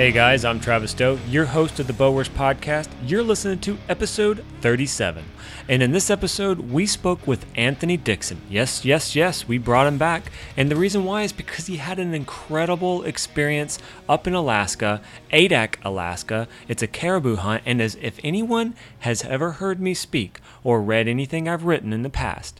Hey guys, I'm Travis Stowe, your host of the BowRush Podcast. You're listening to episode 37. And in this episode, we spoke with Anthony Dixon. Yes, yes, yes, we brought him back. And the reason why is because he had an incredible experience up in Alaska, Adak, Alaska. It's a caribou hunt. And as if anyone has ever heard me speak or read anything I've written in the past,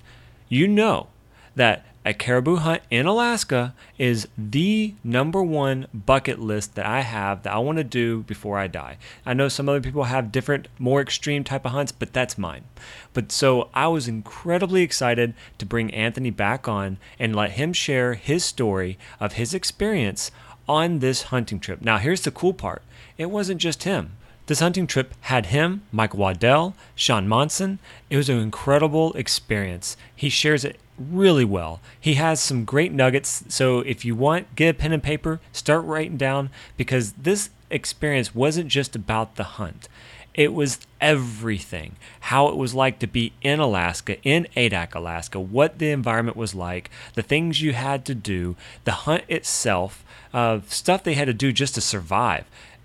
you know that a caribou hunt in Alaska is the number one bucket list that I have that I want to do before I die. I know some other people have different, more extreme type of hunts, but that's mine. But so I was incredibly excited to bring Anthony back on and let him share his story of his experience on this hunting trip. Now, here's the cool part it wasn't just him. This hunting trip had him, Mike Waddell, Sean Monson. It was an incredible experience. He shares it really well. He has some great nuggets. So if you want, get a pen and paper, start writing down because this experience wasn't just about the hunt. It was everything. How it was like to be in Alaska, in Adak, Alaska, what the environment was like, the things you had to do, the hunt itself, uh, stuff they had to do just to survive.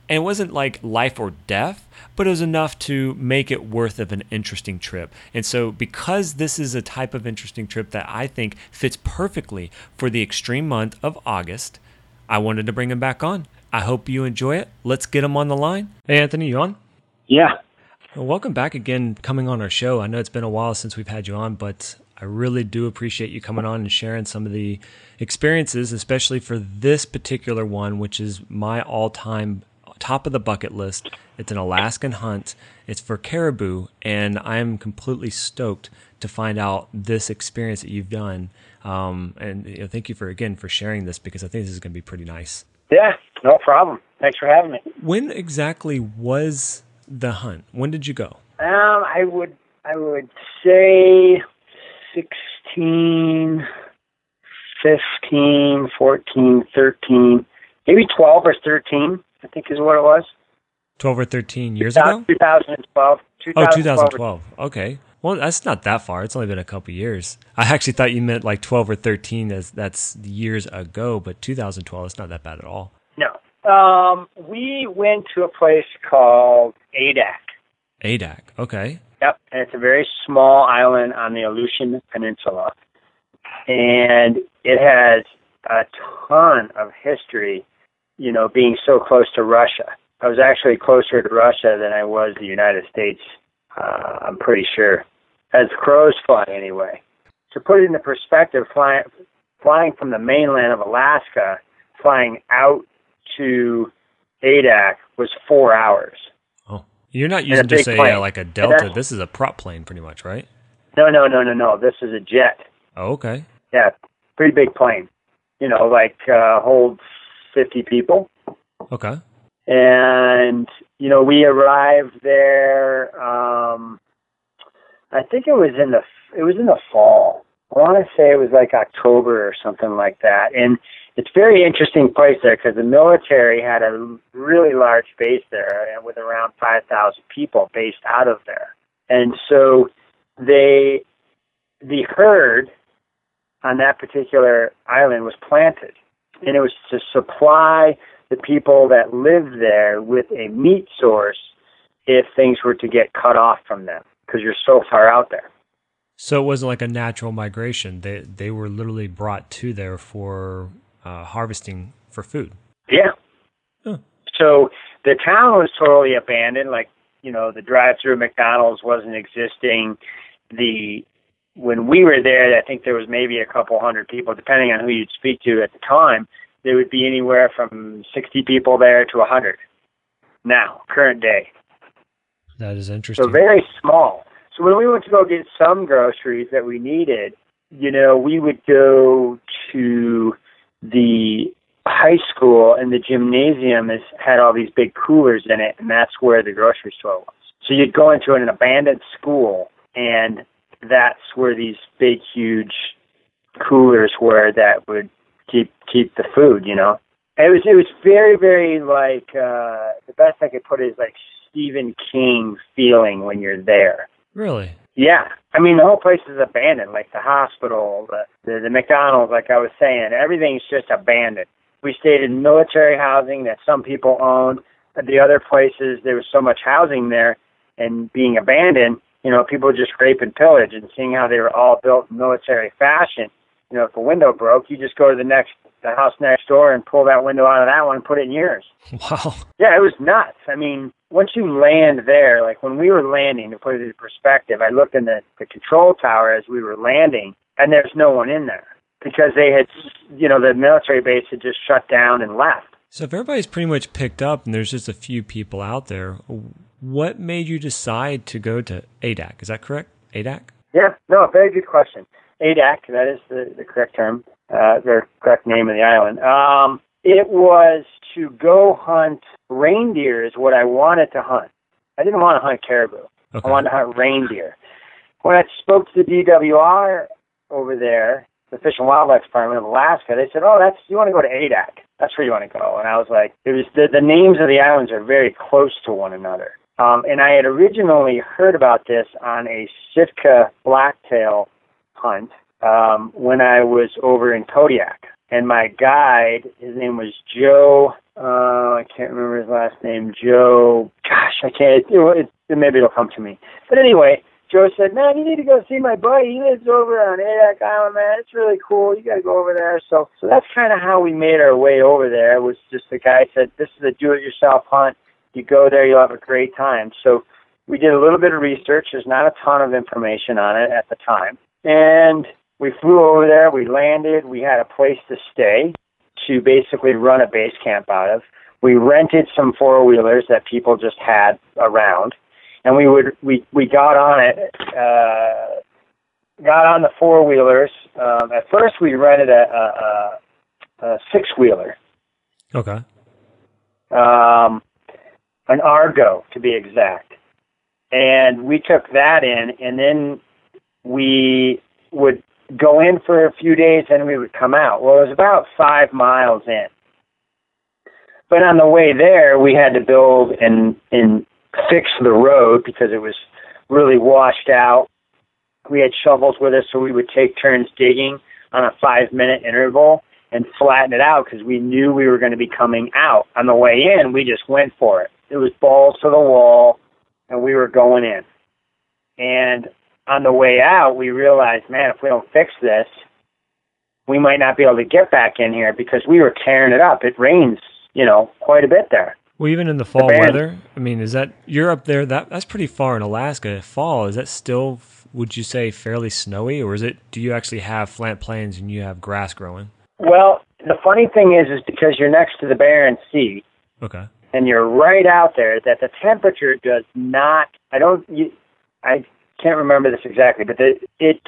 And it wasn't like life or death, but it was enough to make it worth of an interesting trip. And so because this is a type of interesting trip that I think fits perfectly for the extreme month of August, I wanted to bring him back on. I hope you enjoy it. Let's get him on the line. Hey Anthony, you on? Yeah. Well, welcome back again coming on our show. I know it's been a while since we've had you on, but I really do appreciate you coming on and sharing some of the experiences, especially for this particular one, which is my all-time top of the bucket list. It's an Alaskan hunt. It's for caribou, and I am completely stoked to find out this experience that you've done. Um, and you know, thank you for again for sharing this because I think this is going to be pretty nice. Yeah, no problem. Thanks for having me. When exactly was the hunt? When did you go? Um, I would I would say 16, 15, 14, 13, maybe 12 or 13. I think is what it was. 12 or 13 years ago? 2012. 2012. Oh, 2012. Okay. Well, that's not that far. It's only been a couple years. I actually thought you meant like 12 or 13 as that's years ago, but 2012 it's not that bad at all. No. Um, we went to a place called Adak. Adak. Okay. Yep, and it's a very small island on the Aleutian Peninsula. And it has a ton of history you know, being so close to Russia. I was actually closer to Russia than I was the United States. Uh, I'm pretty sure, as crows fly anyway. To put it into perspective, flying flying from the mainland of Alaska, flying out to Adak was four hours. Oh, you're not using just a, uh, like a Delta. This is a prop plane, pretty much, right? No, no, no, no, no. This is a jet. Oh, okay. Yeah, pretty big plane. You know, like uh, holds 50 people. Okay. And, you know, we arrived there, um, I think it was in the, it was in the fall. I want to say it was like October or something like that. And it's very interesting place there because the military had a really large base there and with around 5,000 people based out of there. And so they, the herd on that particular island was planted and it was to supply the people that lived there with a meat source if things were to get cut off from them because you're so far out there. So it wasn't like a natural migration. They they were literally brought to there for uh, harvesting for food. Yeah. Huh. So the town was totally abandoned. Like you know, the drive-through McDonald's wasn't existing. The when we were there, I think there was maybe a couple hundred people, depending on who you'd speak to at the time. There would be anywhere from 60 people there to a 100 now, current day. That is interesting. So very small. So when we went to go get some groceries that we needed, you know, we would go to the high school and the gymnasium is had all these big coolers in it and that's where the grocery store was. So you'd go into an abandoned school and that's where these big, huge coolers were that would keep keep the food. You know, it was it was very very like uh, the best I could put it is like Stephen King feeling when you're there. Really? Yeah. I mean, the whole place is abandoned, like the hospital, the, the the McDonald's, like I was saying, everything's just abandoned. We stayed in military housing that some people owned. The other places, there was so much housing there and being abandoned, you know, people just rape and pillage and seeing how they were all built in military fashion. You know, if a window broke, you just go to the next the house next door and pull that window out of that one and put it in yours. Wow. Yeah, it was nuts. I mean, once you land there, like when we were landing, to put it in perspective, I looked in the, the control tower as we were landing, and there's no one in there because they had, you know, the military base had just shut down and left. So if everybody's pretty much picked up and there's just a few people out there, what made you decide to go to Adak? Is that correct? Adak? Yeah, no, very good question. Adak, that is the, the correct term, uh, the correct name of the island. Um, it was to go hunt reindeer is what I wanted to hunt. I didn't want to hunt caribou. Okay. I wanted to hunt reindeer. When I spoke to the DWR over there, the Fish and Wildlife Department of Alaska, they said, "Oh, that's you want to go to Adak? That's where you want to go." And I was like, "It was the, the names of the islands are very close to one another." Um, and I had originally heard about this on a Sitka blacktail hunt um, when I was over in Kodiak. And my guide, his name was Joe. Uh, I can't remember his last name. Joe. Gosh, I can't. It, it, maybe it'll come to me. But anyway, Joe said, "Man, you need to go see my buddy. He lives over on Adak Island, man. It's really cool. You got to go over there." So, so that's kind of how we made our way over there. It was just the guy said, "This is a do-it-yourself hunt. You go there, you'll have a great time." So, we did a little bit of research. There's not a ton of information on it at the time, and we flew over there. We landed. We had a place to stay to basically run a base camp out of. We rented some four wheelers that people just had around and we would we we got on it uh got on the four wheelers um at first we rented a a, a, a six wheeler Okay. um an argo to be exact and we took that in and then we would go in for a few days and we would come out well it was about five miles in but on the way there we had to build and and fix the road because it was really washed out. We had shovels with us, so we would take turns digging on a five minute interval and flatten it out because we knew we were going to be coming out. On the way in, we just went for it. It was balls to the wall, and we were going in. And on the way out, we realized, man, if we don't fix this, we might not be able to get back in here because we were tearing it up. It rains, you know, quite a bit there. Well, even in the fall band- weather, I mean, is that you're up there? That that's pretty far in Alaska. Fall is that still? Would you say fairly snowy, or is it? Do you actually have flat plains and you have grass growing? Well, the funny thing is, is because you're next to the Barents Sea Okay. And you're right out there, that the temperature does not. I don't. You, I can't remember this exactly, but the, it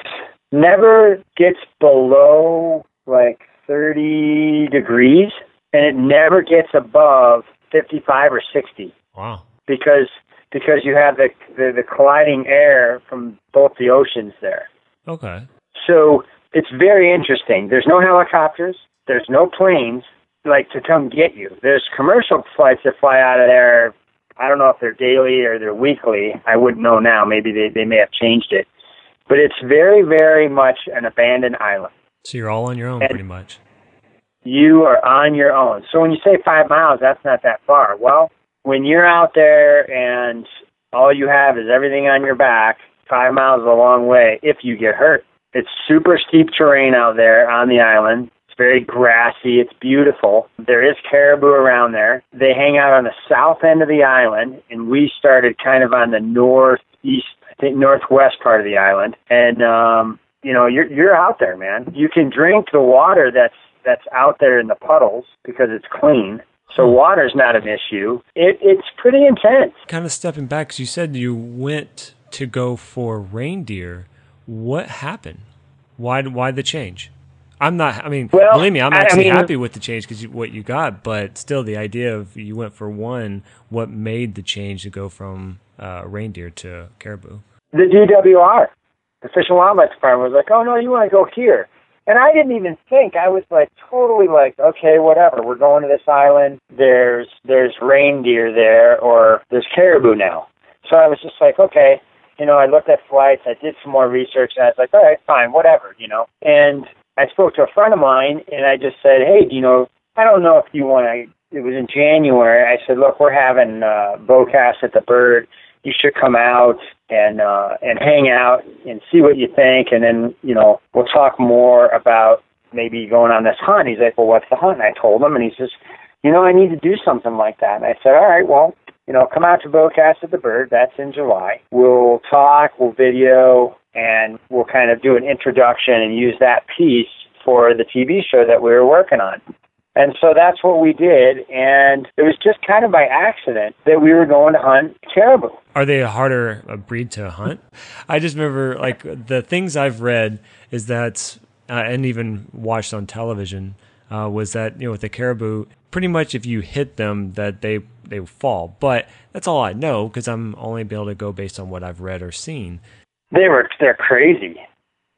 never gets below like 30 degrees, and it never gets above 55 or 60 Wow. because because you have the, the the colliding air from both the oceans there. Okay. So it's very interesting. There's no helicopters. There's no planes like to come get you. There's commercial flights that fly out of there. I don't know if they're daily or they're weekly. I wouldn't know now. Maybe they, they may have changed it. But it's very, very much an abandoned island. So you're all on your own, And- pretty much. You are on your own. So when you say five miles, that's not that far. Well, when you're out there and all you have is everything on your back, five miles is a long way if you get hurt. It's super steep terrain out there on the island. Very grassy. It's beautiful. There is caribou around there. They hang out on the south end of the island, and we started kind of on the northeast, I think northwest part of the island. And um, you know, you're you're out there, man. You can drink the water that's that's out there in the puddles because it's clean. So water's not an issue. It, it's pretty intense. Kind of stepping back, because you said you went to go for reindeer. What happened? Why? Why the change? I'm not. I mean, Well, believe me, I'm I- I actually mean- happy with the change because what you got. But still, the idea of you went for one. What made the change to go from uh, reindeer to caribou? The DWR, the Fish and Wildlife Department, was like, "Oh no, you want to go here?" And I didn't even think. I was like totally like, "Okay, whatever. We're going to this island. There's there's reindeer there, or there's caribou now." So I was just like, "Okay." You know, I looked at flights. I did some more research, and I was like, "All right, fine, whatever." You know, and I spoke to a friend of mine, and I just said, "Hey, you know I don't know if you want to. It was in January. I said, look, we're having uh, bowcast at the Bird. You should come out and uh, and hang out and see what you think, and then you know we'll talk more about maybe going on this hunt. He's like, well, what's the hunt? And I told him, and he says, you know, I need to do something like that. And I said, all right, well, you know, come out to Bowcast at the Bird. That's in July. We'll talk, we'll video, and we'll kind of do an introduction and use that piece for the TV show that we were working on. And so that's what we did. And it was just kind of by accident that we were going to hunt caribou. Are they a harder breed to hunt? I just remember, like, the things I've read is that, uh, and even watched on television, uh, was that, you know, with the caribou, pretty much if you hit them, that they, they fall. But that's all I know because I'm only able to go based on what I've read or seen. They were, they're crazy.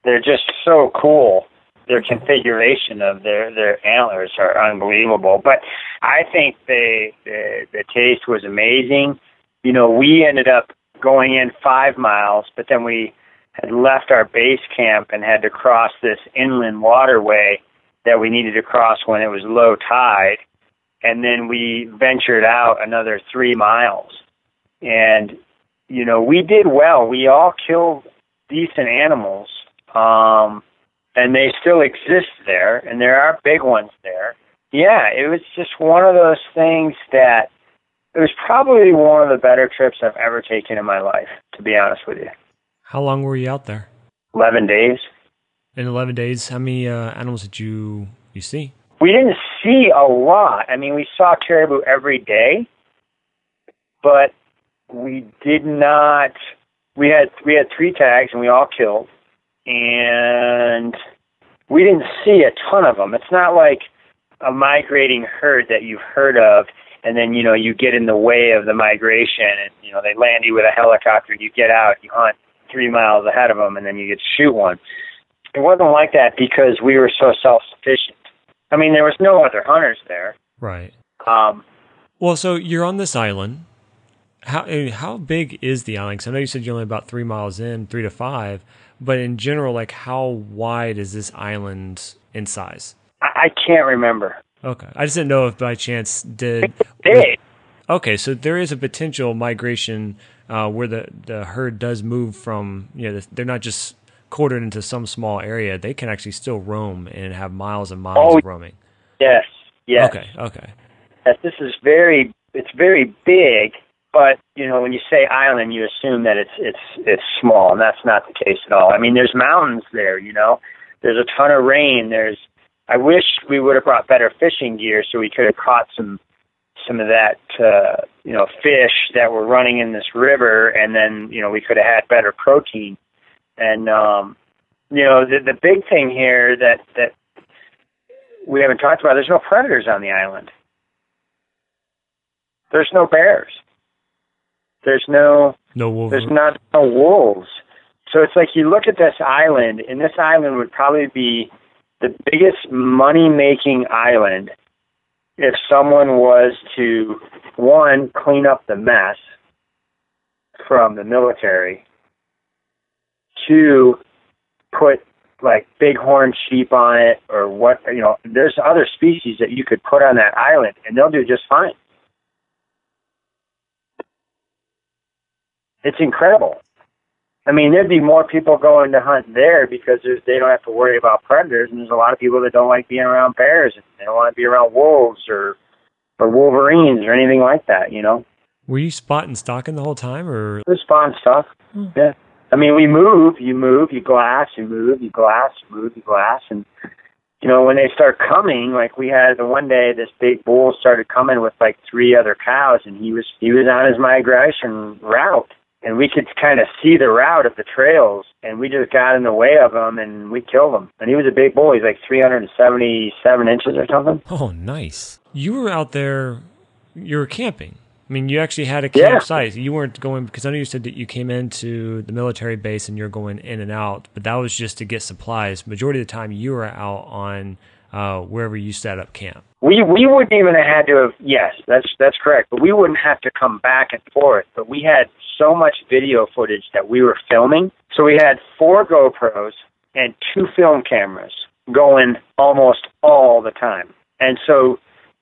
They're just so cool their configuration of their their antlers are unbelievable. But I think the, the the taste was amazing. You know, we ended up going in five miles, but then we had left our base camp and had to cross this inland waterway that we needed to cross when it was low tide, and then we ventured out another three miles. And you know, we did well. We all killed decent animals. Um, and they still exist there, and there are big ones there. Yeah, it was just one of those things that it was probably one of the better trips I've ever taken in my life, to be honest with you. How long were you out there? Eleven days. In eleven days, how many uh, animals did you you see? We didn't see a lot. I mean, we saw caribou every day, but we did not. We had we had three tags, and we all killed and we didn't see a ton of them. It's not like a migrating herd that you've heard of, and then you know you get in the way of the migration, and you know they land you with a helicopter. and You get out, you hunt three miles ahead of them, and then you get to shoot one. It wasn't like that because we were so self-sufficient. I mean, there was no other hunters there. Right. Um, well, so you're on this island. How how big is the island? Because I know you said you're only about three miles in, three to five. But in general, like how wide is this island in size? I, I can't remember. Okay, I just didn't know if by chance did. Big. Okay, so there is a potential migration uh, where the the herd does move from. You know, they're not just quartered into some small area. They can actually still roam and have miles and miles oh, of roaming. Yes. Yes. Okay. Okay. Yes, this is very. It's very big but you know, when you say island, you assume that it's it's it's small, and that's not the case at all. I mean, there's mountains there. You know, there's a ton of rain. There's. I wish we would have brought better fishing gear so we could have caught some some of that uh, you know fish that were running in this river, and then you know we could have had better protein. And um, you know, the the big thing here that that we haven't talked about. There's no predators on the island. There's no bears. There's no no wolves. There's not no wolves. So it's like you look at this island, and this island would probably be the biggest money making island if someone was to one clean up the mess from the military, two put like bighorn sheep on it or what you know there's other species that you could put on that island and they'll do just fine it's incredible. I mean, there'd be more people going to hunt there because there's they don't have to worry about predators, and there's a lot of people that don't like being around bears and they don't want to be around wolves or or wolverines or anything like that. You know. Were you spotting stalking the whole time, or the spawn stuff? Hmm. Yeah. I mean, we move, you move, you glass, you move, you glass, you move, you glass, and you know when they start coming, like we had the one day, this big bull started coming with like three other cows, and he was he was on his migration route, and we could kind of see the route of the trails and we just got in the way of him and we killed him. And he was a big bull. He's like 377 inches or something. Oh nice. You were out there you were camping i mean you actually had a campsite yeah. you weren't going because i know you said that you came into the military base and you're going in and out but that was just to get supplies majority of the time you were out on uh, wherever you set up camp we we wouldn't even have had to have yes that's that's correct but we wouldn't have to come back and forth but we had so much video footage that we were filming. So we had four GoPros and two film cameras going almost all the time. And so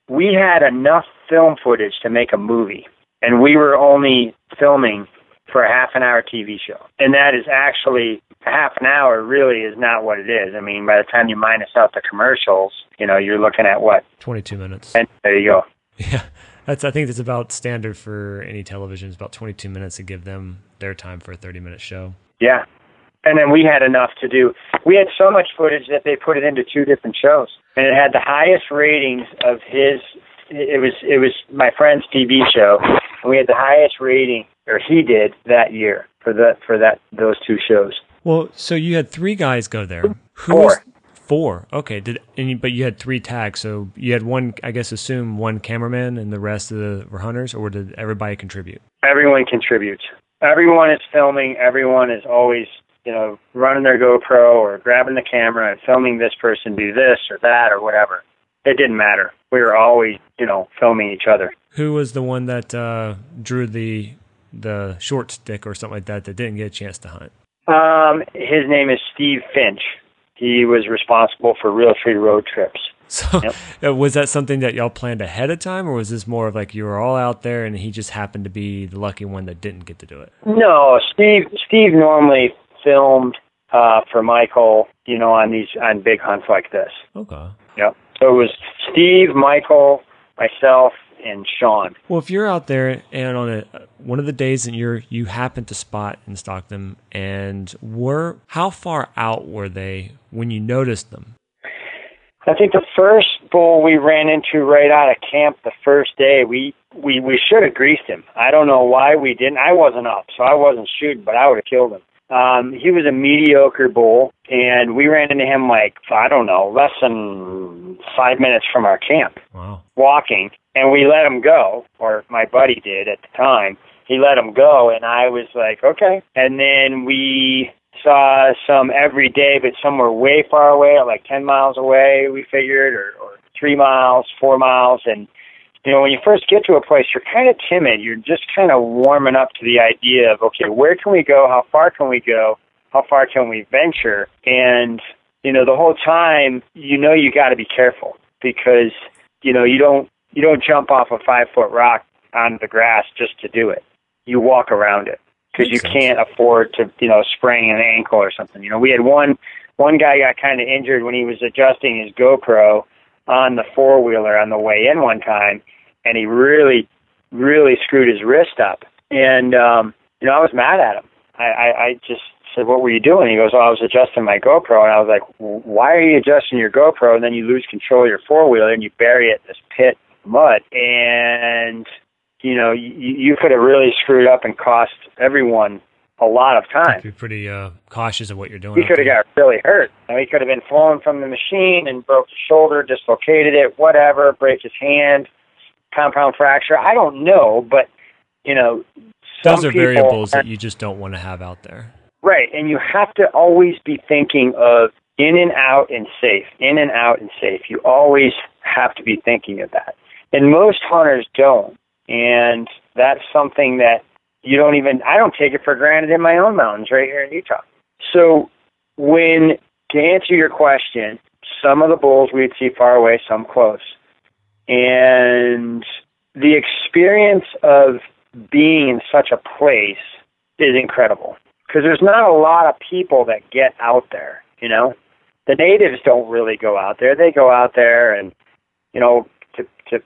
we had enough film footage to make a movie, and we were only filming for a half an hour TV show. And that is actually half an hour really is not what it is. I mean, by the time you minus out the commercials, you know, you're looking at what? 22 minutes. And there you go. Yeah. That's I think that's about standard for any television. It's about 22 minutes to give them their time for a 30 minute show. Yeah. And then we had enough to do. We had so much footage that they put it into two different shows, and it had the highest ratings of his. It was it was my friend's TV show, and we had the highest rating, or he did that year for the for that those two shows. Well, so you had three guys go there. Who Four. was four? Okay, did and you, but you had three tags, so you had one. I guess assume one cameraman and the rest of the were hunters, or did everybody contribute? Everyone contributes. Everyone is filming. Everyone is always you know running their GoPro or grabbing the camera and filming this person do this or that or whatever. It didn't matter. We were always you know filming each other. Who was the one that uh, drew the the short stick or something like that that didn't get a chance to hunt? Um, his name is Steve Finch. He was responsible for real free road trips. So Yep. uh, was that something that y'all planned ahead of time, or was this more of like you were all out there and he just happened to be the lucky one that didn't get to do it? No, Steve. Steve normally filmed uh, for Michael. You know, on these on big hunts like this. Okay. Yep. So it was Steve, Michael, myself, and Sean. Well, if you're out there and on a one of the days that you're you happen to spot and stalk them, and were how far out were they when you noticed them? I think the first bull we ran into right out of camp the first day, we we we should have greased him. I don't know why we didn't. I wasn't up, so I wasn't shooting, but I would have killed him. Um, he was a mediocre bull, and we ran into him like I don't know, less than five minutes from our camp, Wow. walking, and we let him go, or my buddy did at the time. He let him go, and I was like, okay. And then we saw some every day, but some were way far away, like 10 miles away, we figured, or, or three miles, four miles. And, you know, when you first get to a place, you're kind of timid. You're just kind of warming up to the idea of, okay, where can we go? How far can we go? How far can we venture? And, you know, the whole time, you know, you got to be careful because, you know, you don't, you don't jump off a five foot rock onto the grass just to do it. You walk around it because you sense. can't afford to, you know, sprain an ankle or something. You know, we had one one guy got kind of injured when he was adjusting his GoPro on the four wheeler on the way in one time, and he really, really screwed his wrist up. And um, you know, I was mad at him. I, I, I just said, "What were you doing?" He goes, "Oh, I was adjusting my GoPro." And I was like, "Why are you adjusting your GoPro and then you lose control of your four wheeler and you bury it in this pit mud?" And you know, you, you could have really screwed up and cost everyone a lot of time. Be pretty uh, cautious of what you're doing. He could have got really hurt. You know, he could have been flown from the machine and broke his shoulder, dislocated it, whatever, break his hand, compound fracture. I don't know, but you know, some Those are people variables that you just don't want to have out there. Right, and you have to always be thinking of in and out and safe, in and out and safe. You always have to be thinking of that. And most hunters don't. And that's something that you don't even I don't take it for granted in my own mountains right here in Utah. So when to answer your question, some of the bulls we'd see far away, some close. And the experience of being in such a place is incredible because there's not a lot of people that get out there. You know, the natives don't really go out there. They go out there and, you know, to to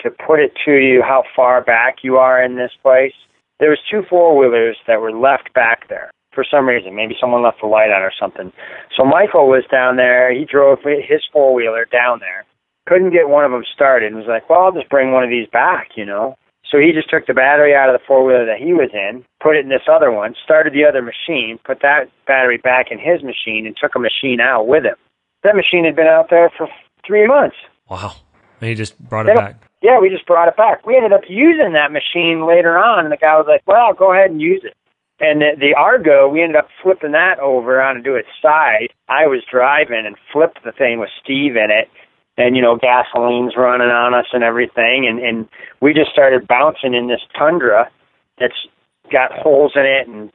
to put it to you how far back you are in this place. There was two four wheelers that were left back there for some reason. Maybe someone left the light on or something. So Michael was down there. He drove his four wheeler down there. Couldn't get one of them started. And was like, well, I'll just bring one of these back. You know. So he just took the battery out of the four wheeler that he was in, put it in this other one, started the other machine, put that battery back in his machine, and took a machine out with him. That machine had been out there for three months. Wow. And he just brought They it back. Yeah, we just brought it back. We ended up using that machine later on, and the guy was like, "Well, go ahead and use it." And the, the Argo, we ended up flipping that over onto its side. I was driving and flipped the thing with Steve in it, and you know, gasoline's running on us and everything, and and we just started bouncing in this tundra that's got holes in it and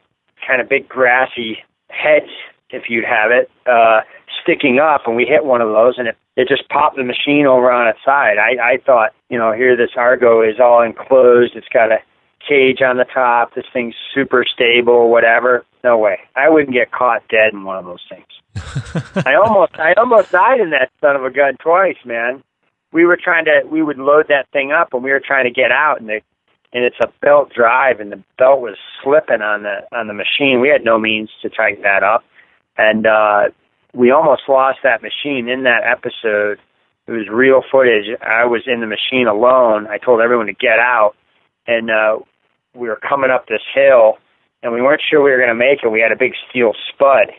kind of big grassy hedge, if you'd have it, uh, sticking up, and we hit one of those, and it it just popped the machine over on its side. I I thought, you know, here this Argo is all enclosed. It's got a cage on the top. This thing's super stable, whatever. No way. I wouldn't get caught dead in one of those things. I almost I almost died in that son of a gun twice, man. We were trying to we would load that thing up and we were trying to get out and the and it's a belt drive and the belt was slipping on the on the machine. We had no means to tighten that up. And uh we almost lost that machine in that episode. It was real footage. I was in the machine alone. I told everyone to get out and uh we were coming up this hill and we weren't sure we were going to make it. We had a big steel spud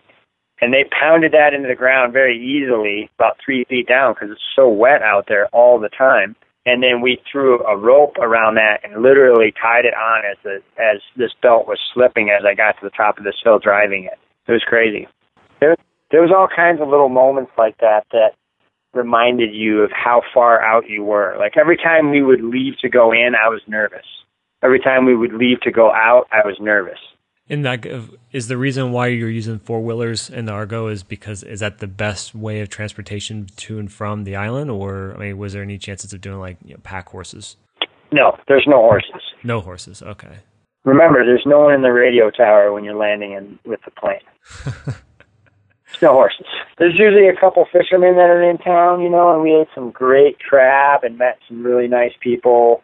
and they pounded that into the ground very easily, about three feet down, because it's so wet out there all the time. And then we threw a rope around that and literally tied it on as the as this belt was slipping as I got to the top of this hill driving it. It was crazy. There there was all kinds of little moments like that that reminded you of how far out you were. Like every time we would leave to go in, I was nervous. Every time we would leave to go out, I was nervous. And that is the reason why you're using four wheelers in the Argo is because is that the best way of transportation to and from the island, or I mean, was there any chances of doing like you know, pack horses? No, there's no horses. No horses. Okay. Remember, there's no one in the radio tower when you're landing in with the plane. there's no horses. There's usually a couple fishermen that are in town, you know, and we ate some great crab and met some really nice people,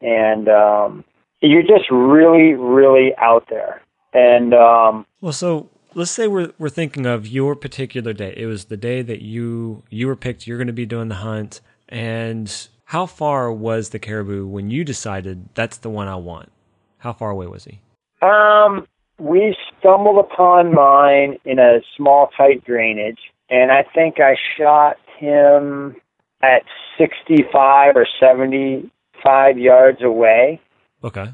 and um, you're just really, really out there and um, well, so let's say we're we're thinking of your particular day. It was the day that you you were picked. You're going to be doing the hunt, and how far was the caribou when you decided that's the one I want? How far away was he? Um, we stumbled upon mine in a small tight drainage, and I think I shot him at 65 or 75 yards away. Okay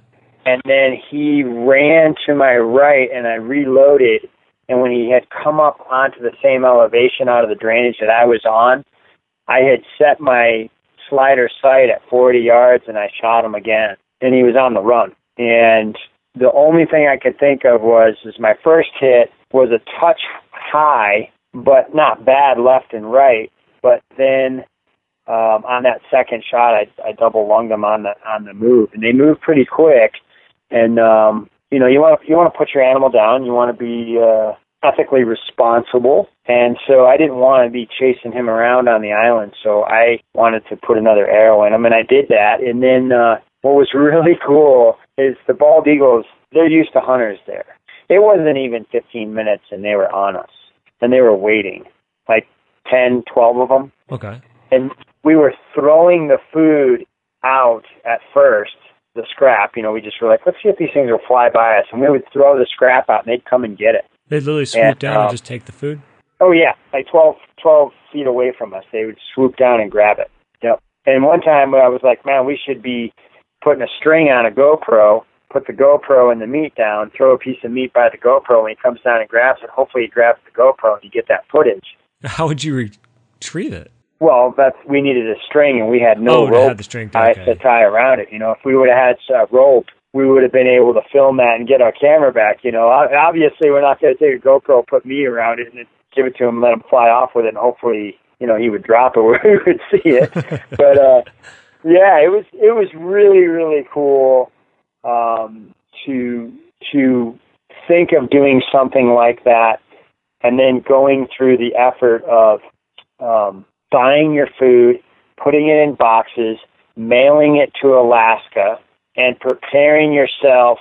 and then he ran to my right and I reloaded and when he had come up onto the same elevation out of the drainage that I was on, I had set my slider sight at 40 yards and I shot him again and he was on the run. And the only thing I could think of was is my first hit was a touch high, but not bad left and right. But then um, on that second shot, I, I double lunged them on the on the move, and they move pretty quick and um, you know you want you want to put your animal down. You want to be uh, ethically responsible, and so I didn't want to be chasing him around on the island. So I wanted to put another arrow in him, and I did that. And then uh, what was really cool is the bald eagles. They're used to hunters there. It wasn't even 15 minutes, and they were on us, and they were waiting, like 10, 12 of them. Okay. And we were throwing the food out at first the scrap. You know, we just were like, let's see if these things will fly by us, and we would throw the scrap out, and they'd come and get it. They'd literally swoop and, down uh, and just take the food. Oh yeah, like 12, 12 feet away from us, they would swoop down and grab it. Yep. And one time I was like, man, we should be putting a string on a GoPro, put the GoPro and the meat down, throw a piece of meat by the GoPro, when he comes down and grabs it, hopefully he grabs the GoPro and you get that footage. How would you retrieve it? Well, that's we needed a string, and we had no oh, rope the string okay. to tie around it. You know, if we would have had a rope, we would have been able to film that and get our camera back. You know, obviously we're not going to take a GoPro, put me around it, and give it to him, let him fly off with it, and hopefully, you know, he would drop it where we would see it. but uh, yeah, it was it was really really cool um, to to think of doing something like that, and then going through the effort of um, buying your food, putting it in boxes, mailing it to Alaska, and preparing yourself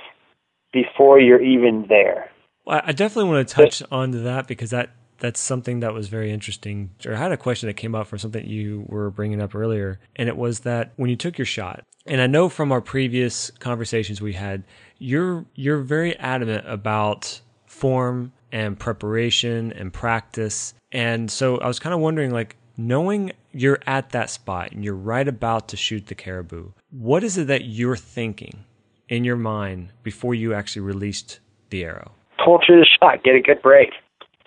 before you're even there. I definitely want to touch on that because that that's something that was very interesting. Or I had a question that came up from something you were bringing up earlier, and it was that when you took your shot, and I know from our previous conversations we had, you're you're very adamant about form and preparation and practice. And so I was kind of wondering, like, knowing you're at that spot and you're right about to shoot the caribou, what is it that you're thinking in your mind before you actually released the arrow? Pull through the shot, get a good break.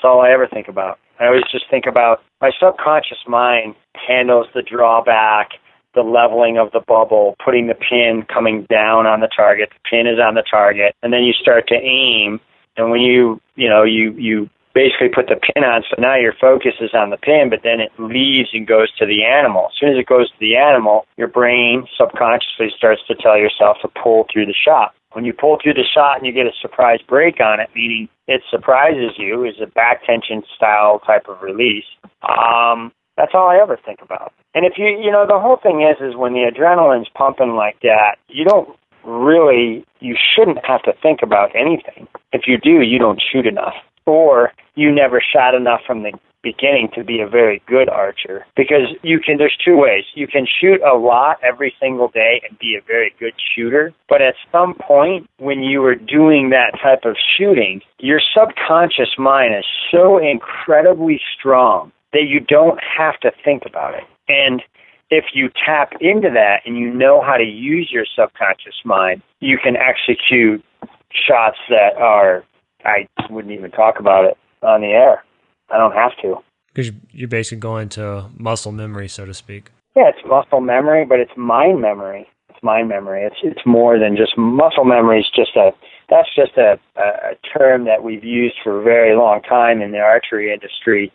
That's all I ever think about. I always just think about my subconscious mind handles the drawback, the leveling of the bubble, putting the pin coming down on the target. The pin is on the target, and then you start to aim. And when you, you know, you you basically put the pin on. So now your focus is on the pin, but then it leaves and goes to the animal. As soon as it goes to the animal, your brain subconsciously starts to tell yourself to pull through the shot. When you pull through the shot and you get a surprise break on it, meaning it surprises you, is a back tension style type of release. Um, that's all I ever think about. And if you, you know, the whole thing is, is when the adrenaline's pumping like that, you don't really, you shouldn't have to think about anything. If you do, you don't shoot enough. Or you never shot enough from the beginning to be a very good archer. Because you can there's two ways. You can shoot a lot every single day and be a very good shooter but at some point when you are doing that type of shooting your subconscious mind is so incredibly strong that you don't have to think about it. And if you tap into that and you know how to use your subconscious mind you can execute shots that are I wouldn't even talk about it on the air. I don't have to. Because you're basically going to muscle memory, so to speak. Yeah, it's muscle memory, but it's mind memory. It's mind memory. It's it's more than just muscle memory. Is just a that's just a, a, a term that we've used for a very long time in the archery industry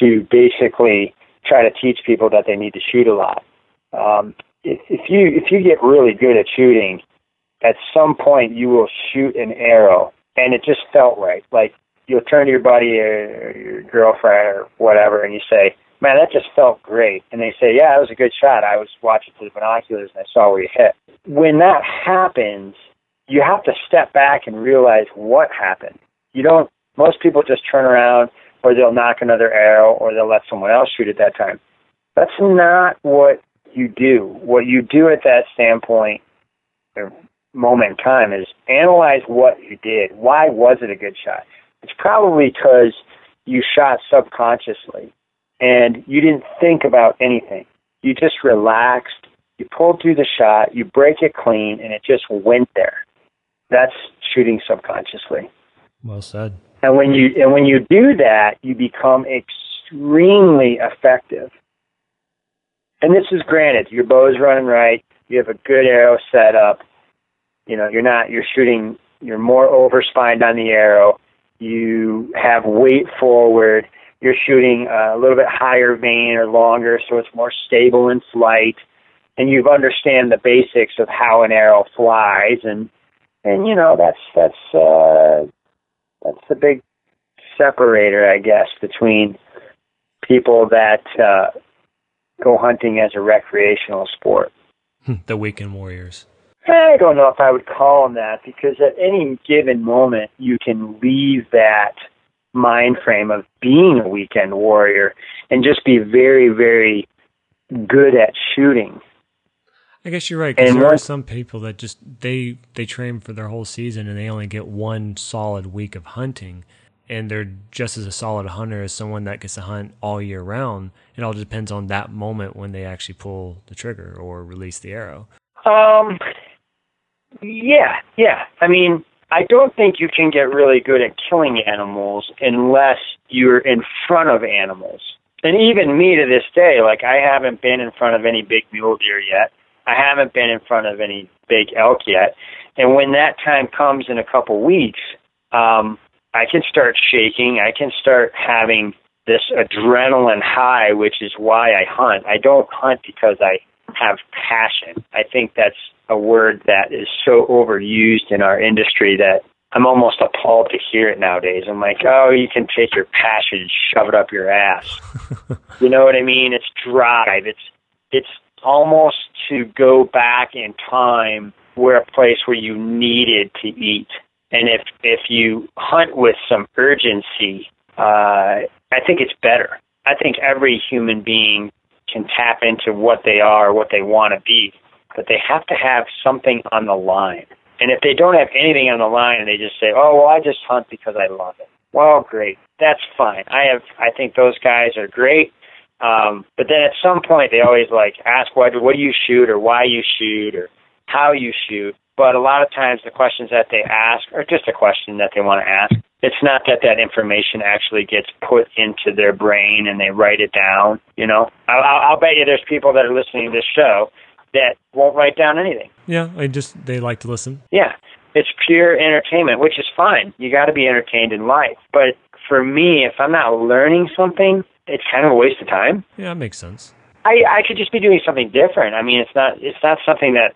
to basically try to teach people that they need to shoot a lot. Um, if, if you if you get really good at shooting, at some point you will shoot an arrow, and it just felt right. Like you'll turn to your buddy or your girlfriend or whatever, and you say, "Man, that just felt great," and they say, "Yeah, that was a good shot. I was watching through the binoculars and I saw where you hit." When that happens, you have to step back and realize what happened. You don't. Most people just turn around, or they'll knock another arrow, or they'll let someone else shoot at that time. That's not what you do. What you do at that standpoint, moment in time, is analyze what you did. Why was it a good shot? It's probably because you shot subconsciously and you didn't think about anything. You just relaxed, you pulled through the shot, you break it clean, and it just went there. That's shooting subconsciously. Well said. And when you and when you do that, you become extremely effective. And this is granted, your bow is running right, you have a good arrow set up. You know, you're not you're shooting you're more overspined on the arrow. You have weight forward, you're shooting a little bit higher vane or longer, so it's more stable in flight, and you've understand the basics of how an arrow flies, and and you know that's that's uh, that's the big separator, I guess, between people that uh, go hunting as a recreational sport. the weekend warriors. I don't know if I would call them that because at any given moment you can leave that mind frame of being a weekend warrior and just be very, very good at shooting. I guess you're right. Because there are some people that just they they train for their whole season and they only get one solid week of hunting, and they're just as a solid hunter as someone that gets to hunt all year round. It all depends on that moment when they actually pull the trigger or release the arrow. Um, yeah, yeah. I mean, I don't think you can get really good at killing animals unless you're in front of animals. And even me to this day, like I haven't been in front of any big mule deer yet. I haven't been in front of any big elk yet. And when that time comes in a couple weeks, um, I can start shaking. I can start having this adrenaline high, which is why I hunt. I don't hunt because I have passion. I think that's a word that is so overused in our industry that I'm almost appalled to hear it nowadays. I'm like, oh, you can take your passion and shove it up your ass. you know what I mean? It's drive. It's it's almost to go back in time where a place where you needed to eat. And if if you hunt with some urgency, uh, I think it's better. I think every human being can tap into what they are, what they want to be but they have to have something on the line. And if they don't have anything on the line and they just say, "Oh, well, I just hunt because I love it." Well, great. That's fine. I have I think those guys are great. Um, but then at some point they always like ask what what do you shoot or why you shoot or how you shoot. But a lot of times the questions that they ask are just a question that they want to ask. It's not that that information actually gets put into their brain and they write it down. You know, I'll, I'll bet you there's people that are listening to this show that won't write down anything. Yeah, I just they like to listen. Yeah, it's pure entertainment, which is fine. You got to be entertained in life, but for me, if I'm not learning something, it's kind of a waste of time. Yeah, that makes sense. I I could just be doing something different. I mean, it's not it's not something that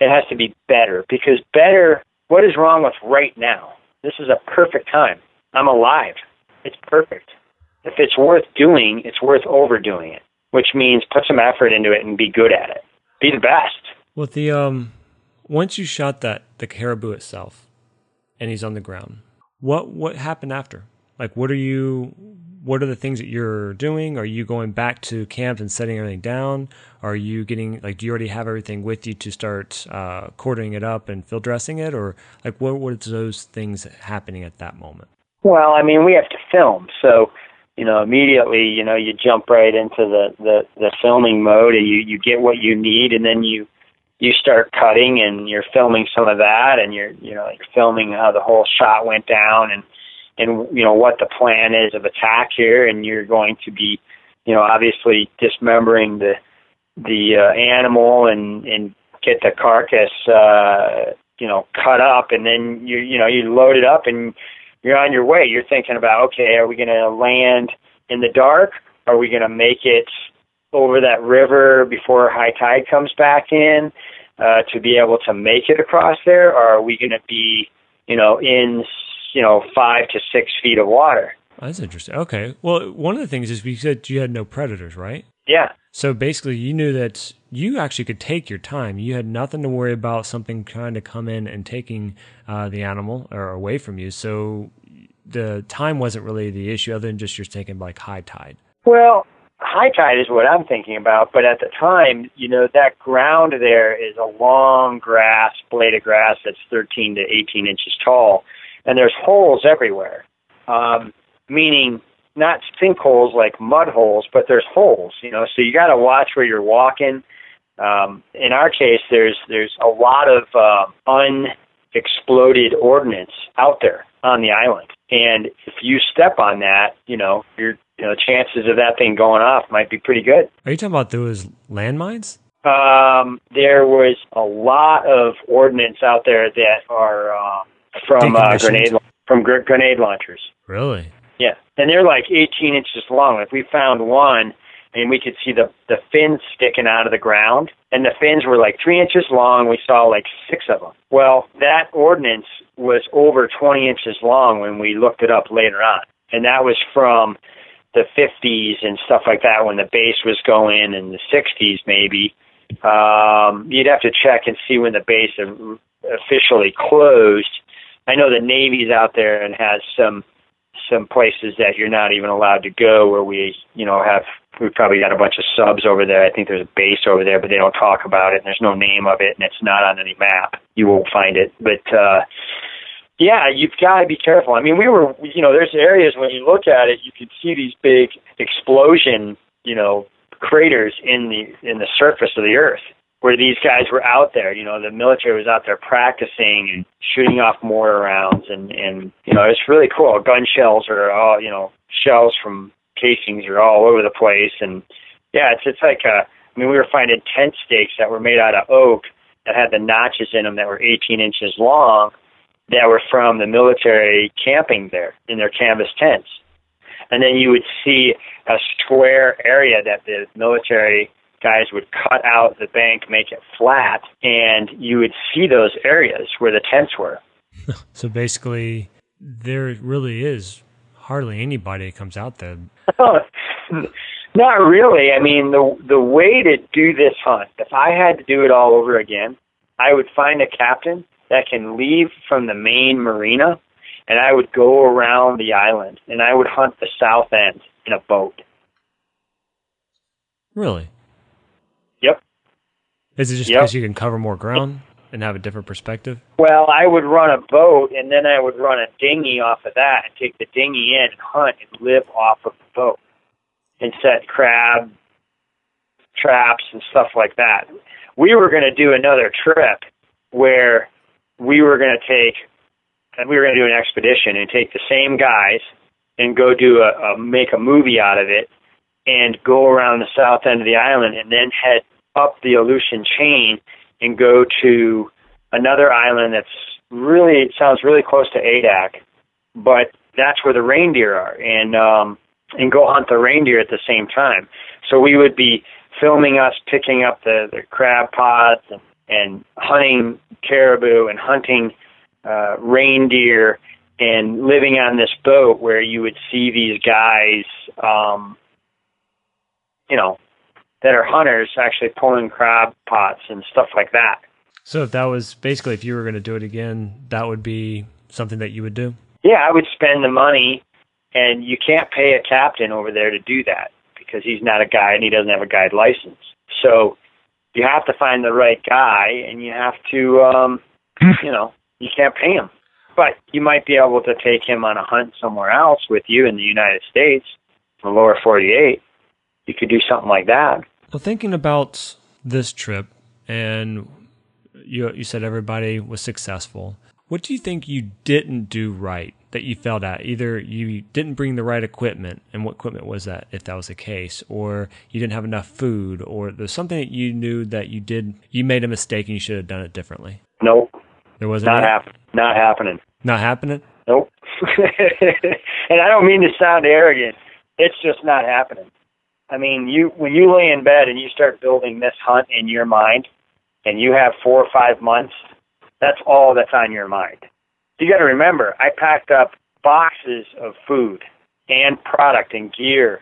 it has to be better because better. What is wrong with right now? This is a perfect time. I'm alive. It's perfect. If it's worth doing, it's worth overdoing it, which means put some effort into it and be good at it. Be the best. Well, the um, once you shot that the caribou itself, and he's on the ground, what what happened after? Like, what are you? What are the things that you're doing? Are you going back to camp and setting everything down? Are you getting like? Do you already have everything with you to start uh, quartering it up and field dressing it, or like what what are those things happening at that moment? Well, I mean, we have to film, so you know, immediately, you know, you jump right into the the, the filming mode, and you you get what you need, and then you you start cutting, and you're filming some of that, and you're you know you're filming how the whole shot went down, and and you know what the plan is of attack here, and you're going to be, you know, obviously dismembering the the uh, animal and and get the carcass, uh, you know, cut up, and then you you know you load it up and you're on your way. You're thinking about, okay, are we going to land in the dark? Are we going to make it over that river before high tide comes back in uh, to be able to make it across there? Or are we going to be, you know, in, you know, five to six feet of water? That's interesting. Okay. Well, one of the things is we said you had no predators, right? Yeah. So basically, you knew that you actually could take your time. You had nothing to worry about something trying to come in and taking uh, the animal or away from you. So the time wasn't really the issue, other than just you're thinking like high tide. Well, high tide is what I'm thinking about, but at the time, you know, that ground there is a long grass, blade of grass that's 13 to 18 inches tall, and there's holes everywhere. Um, meaning not sinkholes like mud holes, but there's holes, you know, so you got to watch where you're walking. Um, in our case, there's there's a lot of uh, unexploded ordnance out there on the island, and if you step on that, you know, your you know chances of that thing going off might be pretty good. Are you talking about those landmines? Um, there was a lot of ordnance out there that are uh, from uh, grenade from gr- grenade launchers. Really? Yeah, and they're like 18 inches long. If we found one, and we could see the the fins sticking out of the ground, and the fins were like three inches long. We saw like six of them. Well, that ordnance was over 20 inches long when we looked it up later on, and that was from the 50s and stuff like that when the base was going in the 60s maybe. Um, you'd have to check and see when the base officially closed. I know the Navy's out there and has some some places that you're not even allowed to go where we, you know, have we've probably got a bunch of subs over there. I think there's a base over there, but they don't talk about it and there's no name of it and it's not on any map. You won't find it. But uh yeah, you've got to be careful. I mean, we were, you know, there's areas when you look at it, you can see these big explosion, you know, craters in the in the surface of the earth where these guys were out there. You know, the military was out there practicing and shooting off mortar rounds, and and you know, it's really cool. Gun shells are all, you know, shells from casings are all over the place, and yeah, it's it's like a. I mean, we were finding tent stakes that were made out of oak that had the notches in them that were 18 inches long, that were from the military camping there in their canvas tents. And then you would see a square area that the military guys would cut out the bank, make it flat, and you would see those areas where the tents were. so basically, there really is hardly anybody that comes out there. Not really. I mean, the the way to do this hunt, if I had to do it all over again, I would find a captain that can leave from the main marina, and I would go around the island, and I would hunt the south end in a boat. Really? Is it just yep. because you can cover more ground and have a different perspective? Well, I would run a boat and then I would run a dinghy off of that and take the dinghy in and hunt and live off of the boat and set crab traps and stuff like that. We were going to do another trip where we were going to take and we were going to do an expedition and take the same guys and go do a, a make a movie out of it and go around the south end of the island and then head up the Aleutian chain and go to another island that's really it sounds really close to Adak, but that's where the reindeer are, and um, and go hunt the reindeer at the same time. So we would be filming us picking up the, the crab pots and, and hunting caribou and hunting uh, reindeer and living on this boat where you would see these guys, um, you know, that are hunters actually pulling crab pots and stuff like that. So if that was basically if you were going to do it again, that would be something that you would do. Yeah, I would spend the money, and you can't pay a captain over there to do that because he's not a guide and he doesn't have a guide license. So you have to find the right guy, and you have to, um, you know, you can't pay him, but you might be able to take him on a hunt somewhere else with you in the United States, the lower 48. You could do something like that. Well, thinking about this trip, and you you said everybody was successful. What do you think you didn't do right that you failed at? Either you didn't bring the right equipment, and what equipment was that, if that was the case, or you didn't have enough food, or there's something that you knew that you did, you made a mistake and you should have done it differently. Nope. There wasn't. Not happening. Not happening. Not happening. Nope. and I don't mean to sound arrogant. It's just not happening. I mean, you when you lay in bed and you start building this hunt in your mind, and you have four or five months that's all that's on your mind. You got to remember, I packed up boxes of food and product and gear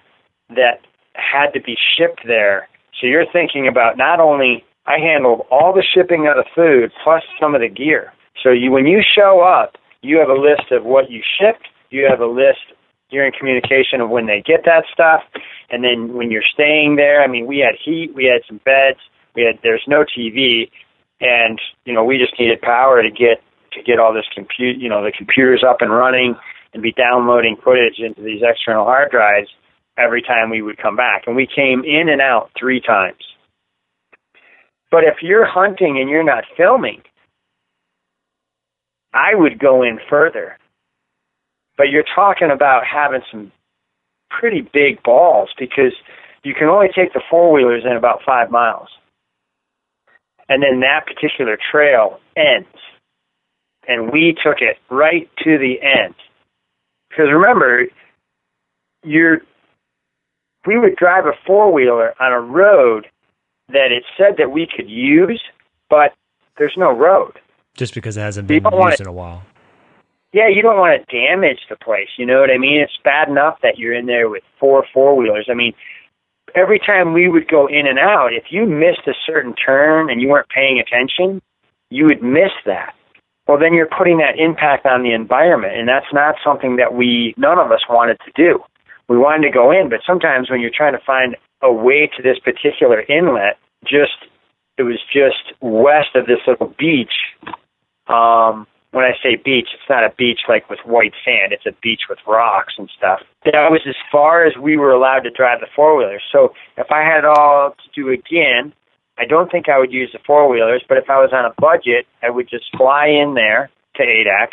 that had to be shipped there. So you're thinking about not only I handled all the shipping of the food plus some of the gear. So you when you show up, you have a list of what you shipped, you have a list you're in communication of when they get that stuff. And then when you're staying there, I mean we had heat, we had some beds, we had there's no TV, and you know we just needed power to get to get all this compute you know the computers up and running and be downloading footage into these external hard drives every time we would come back. And we came in and out three times. But if you're hunting and you're not filming i would go in further but you're talking about having some pretty big balls because you can only take the four wheelers in about five miles and then that particular trail ends. And we took it right to the end. Because remember, you're we would drive a four wheeler on a road that it said that we could use, but there's no road. Just because it hasn't been used in a while. Yeah, you don't want to damage the place. You know what I mean? It's bad enough that you're in there with four four wheelers. I mean, every time we would go in and out, if you missed a certain turn and you weren't paying attention, you would miss that. Well, then you're putting that impact on the environment, and that's not something that we, none of us wanted to do. We wanted to go in, but sometimes when you're trying to find a way to this particular inlet, just, it was just west of this little beach, um, when I say beach, it's not a beach like with white sand. It's a beach with rocks and stuff. That was as far as we were allowed to drive the four wheelers. So if I had it all to do again, I don't think I would use the four wheelers. But if I was on a budget, I would just fly in there to Adak.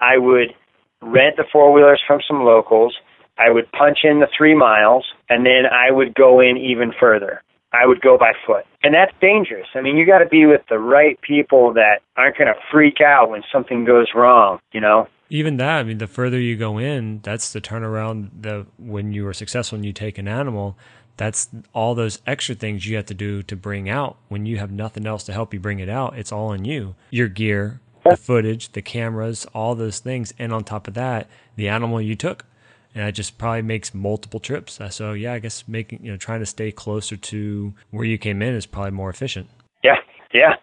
I would rent the four wheelers from some locals. I would punch in the three miles, and then I would go in even further. I would go by foot. And that's dangerous. I mean, you got to be with the right people that aren't going to freak out when something goes wrong, you know? Even that, I mean, the further you go in, that's the turnaround. The when you are successful and you take an animal, that's all those extra things you have to do to bring out. When you have nothing else to help you bring it out, it's all on you. Your gear, the footage, the cameras, all those things, and on top of that, the animal you took and it just probably makes multiple trips. Uh, so yeah, I guess making you know trying to stay closer to where you came in is probably more efficient. Yeah, yeah.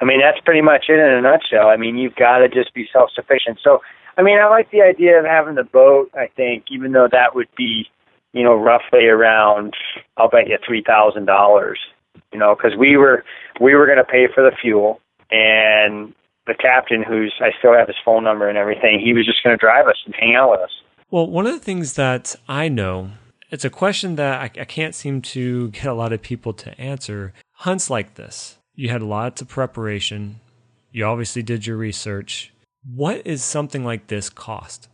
I mean that's pretty much it in a nutshell. I mean you've got to just be self sufficient. So I mean I like the idea of having the boat. I think even though that would be you know roughly around I'll bet you three thousand dollars. You know because we were we were going to pay for the fuel and the captain who's I still have his phone number and everything. He was just going to drive us and hang out with us. Well, one of the things that I know, it's a question that I, I can't seem to get a lot of people to answer. Hunts like this, you had lots of preparation. You obviously did your research. What is something like this cost?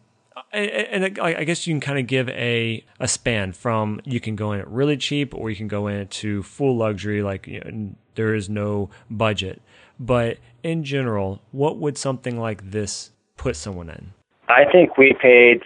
and I guess you can kind of give a a span from you can go in really cheap or you can go in to full luxury, like you know, there is no budget. But in general, what would something like this put someone in? I think we paid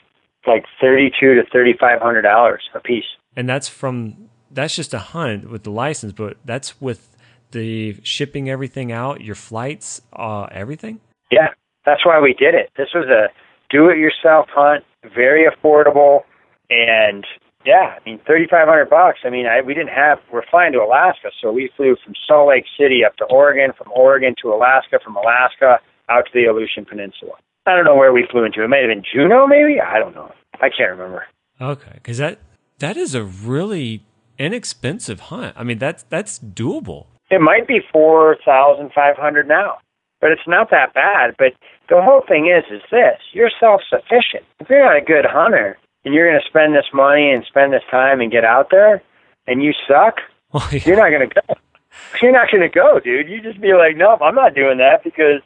like thirty-two to thirty-five hundred dollars a piece. And that's from that's just a hunt with the license, but that's with the shipping everything out, your flights, uh, everything. Yeah, that's why we did it. This was a do-it-yourself hunt, very affordable, and yeah, I mean thirty-five hundred bucks. I mean, I, we didn't have. We're flying to Alaska, so we flew from Salt Lake City up to Oregon, from Oregon to Alaska, from Alaska out to the Aleutian Peninsula. I don't know where we flew into. It might have been Juneau, maybe. I don't know. I can't remember. Okay, because that that is a really inexpensive hunt. I mean, that's that's doable. It might be four thousand five hundred now, but it's not that bad. But the whole thing is, is this: you're self-sufficient. If you're not a good hunter and you're going to spend this money and spend this time and get out there, and you suck, well, yeah. you're not going to go. You're not going to go, dude. You just be like, nope, I'm not doing that because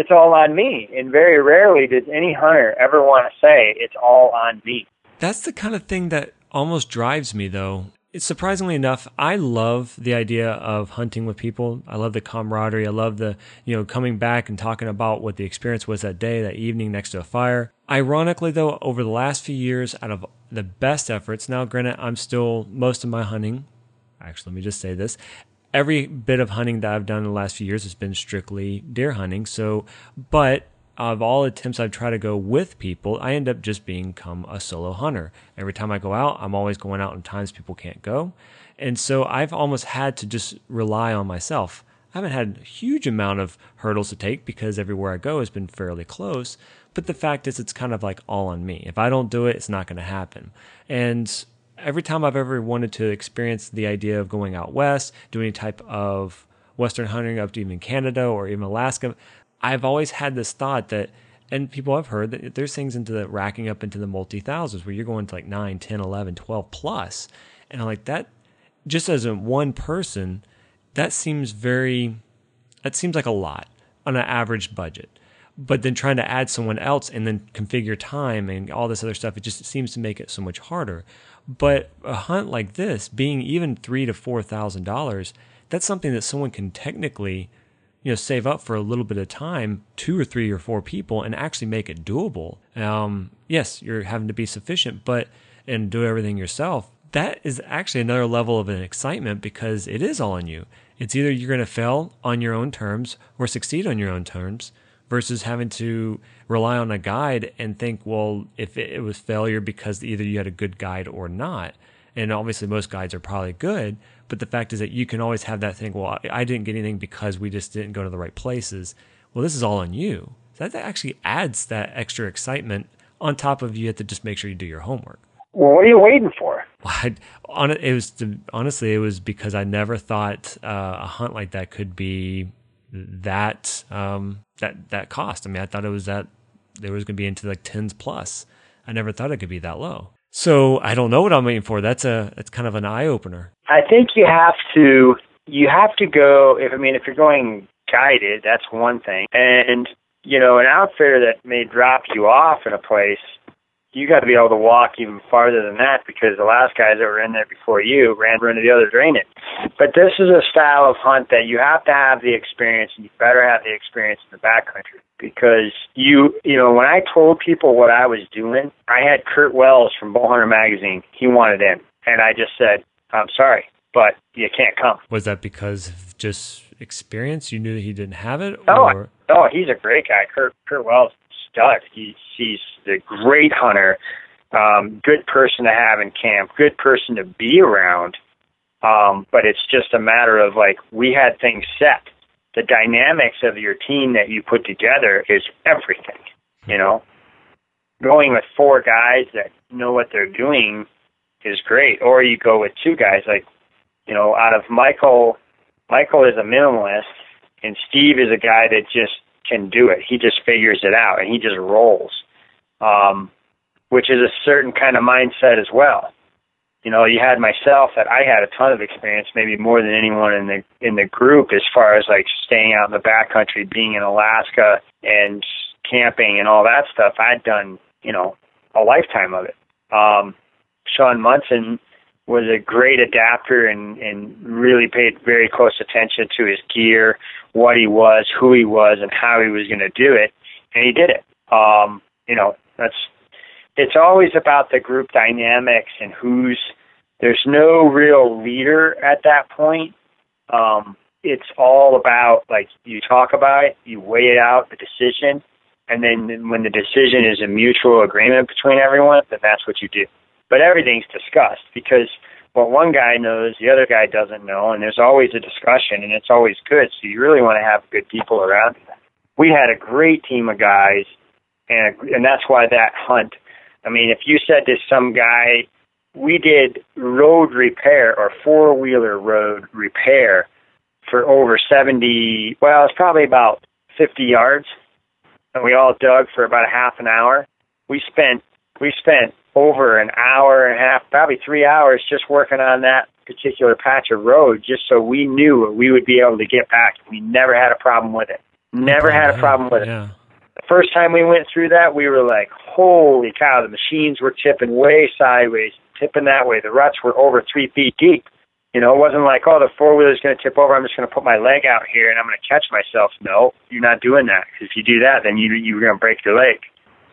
it's all on me. And very rarely does any hunter ever want to say it's all on me. That's the kind of thing that almost drives me, though. It's surprisingly enough, I love the idea of hunting with people. I love the camaraderie. I love the, you know, coming back and talking about what the experience was that day, that evening next to a fire. Ironically, though, over the last few years, out of the best efforts, now granted, I'm still most of my hunting. Actually, let me just say this every bit of hunting that I've done in the last few years has been strictly deer hunting. So, but of all attempts I've tried to go with people, I end up just become a solo hunter. Every time I go out, I'm always going out in times people can't go. And so I've almost had to just rely on myself. I haven't had a huge amount of hurdles to take because everywhere I go has been fairly close. But the fact is, it's kind of like all on me. If I don't do it, it's not going to happen. And every time I've ever wanted to experience the idea of going out west, doing any type of Western hunting up to even Canada or even Alaska, I've always had this thought that, and people have heard that there's things into the racking up into the multi thousands where you're going to like 9, 10, 11, 12 plus. And I'm like, that just as a one person, that seems very, that seems like a lot on an average budget but then trying to add someone else and then configure time and all this other stuff, it just seems to make it so much harder. But a hunt like this, being even three to four thousand dollars, that's something that someone can technically, you know, save up for a little bit of time, two or three or four people, and actually make it doable. Um, yes, you're having to be sufficient, but and do everything yourself. That is actually another level of an excitement because it is all on you. It's either you're going to fail on your own terms or succeed on your own terms versus having to rely on a guide and think, well, if it was failure because either you had a good guide or not. And obviously, most guides are probably good, but the fact is that you can always have that thing, well, I didn't get anything because we just didn't go to the right places. Well, this is all on you. So that actually adds that extra excitement on top of you have to just make sure you do your homework. Well, what are you waiting for? Well, I, on it was honestly it was because I never thought uh, a hunt like that could be that um, that that cost. I mean, I thought it was that there was going to be into like tens plus. I never thought it could be that low. So I don't know what I'm waiting for. That's a that's kind of an eye opener. I think you have to you have to go. If I mean, if you're going guided, that's one thing, and you know, an outfitter that may drop you off in a place you got to be able to walk even farther than that because the last guys that were in there before you ran into the other drainage. But this is a style of hunt that you have to have the experience, and you better have the experience in the backcountry because you, you know, when I told people what I was doing, I had Curt Wells from Bowhunter magazine. He wanted in, and I just said, "I'm sorry, but you can't come." Was that because of just experience? You knew that he didn't have it? Oh, or? oh, he's a great guy. Curt Curt Wells stud. He, he's a great hunter, um, good person to have in camp, good person to be around. Um, but it's just a matter of like we had things set. The dynamics of your team that you put together is everything. You know, going with four guys that know what they're doing is great. Or you go with two guys like, you know, out of Michael. Michael is a minimalist, and Steve is a guy that just can do it. He just figures it out and he just rolls, um, which is a certain kind of mindset as well. You know, you had myself that I had a ton of experience, maybe more than anyone in the in the group, as far as like staying out in the backcountry, being in Alaska, and camping and all that stuff. I'd done, you know, a lifetime of it. Um, Shawn Munson was a great adapter and, and really paid very close attention to his gear, what he was, who he was, and how he was going to do it, and he did it. Um, you know, that's it's always about the group dynamics and who's there's no real leader at that point. Um, it's all about like you talk about it, you weigh it out, the decision, and then when the decision is a mutual agreement between everyone, then that's what you do. But everything's discussed because what one guy knows, the other guy doesn't know, and there's always a discussion, and it's always good. So you really want to have good people around. We had a great team of guys, and and that's why that hunt. I mean, if you said to some guy, we did road repair or four wheeler road repair for over 70, well, it's probably about 50 yards. And we all dug for about a half an hour. We spent, we spent over an hour and a half, probably three hours just working on that particular patch of road just so we knew we would be able to get back. We never had a problem with it. Never had a problem with it. The first time we went through that, we were like, holy cow, the machines were tipping way sideways, tipping that way. The ruts were over three feet deep. You know, it wasn't like, oh, the four wheeler's going to tip over. I'm just going to put my leg out here and I'm going to catch myself. No, you're not doing that. Because if you do that, then you you're going to break your leg.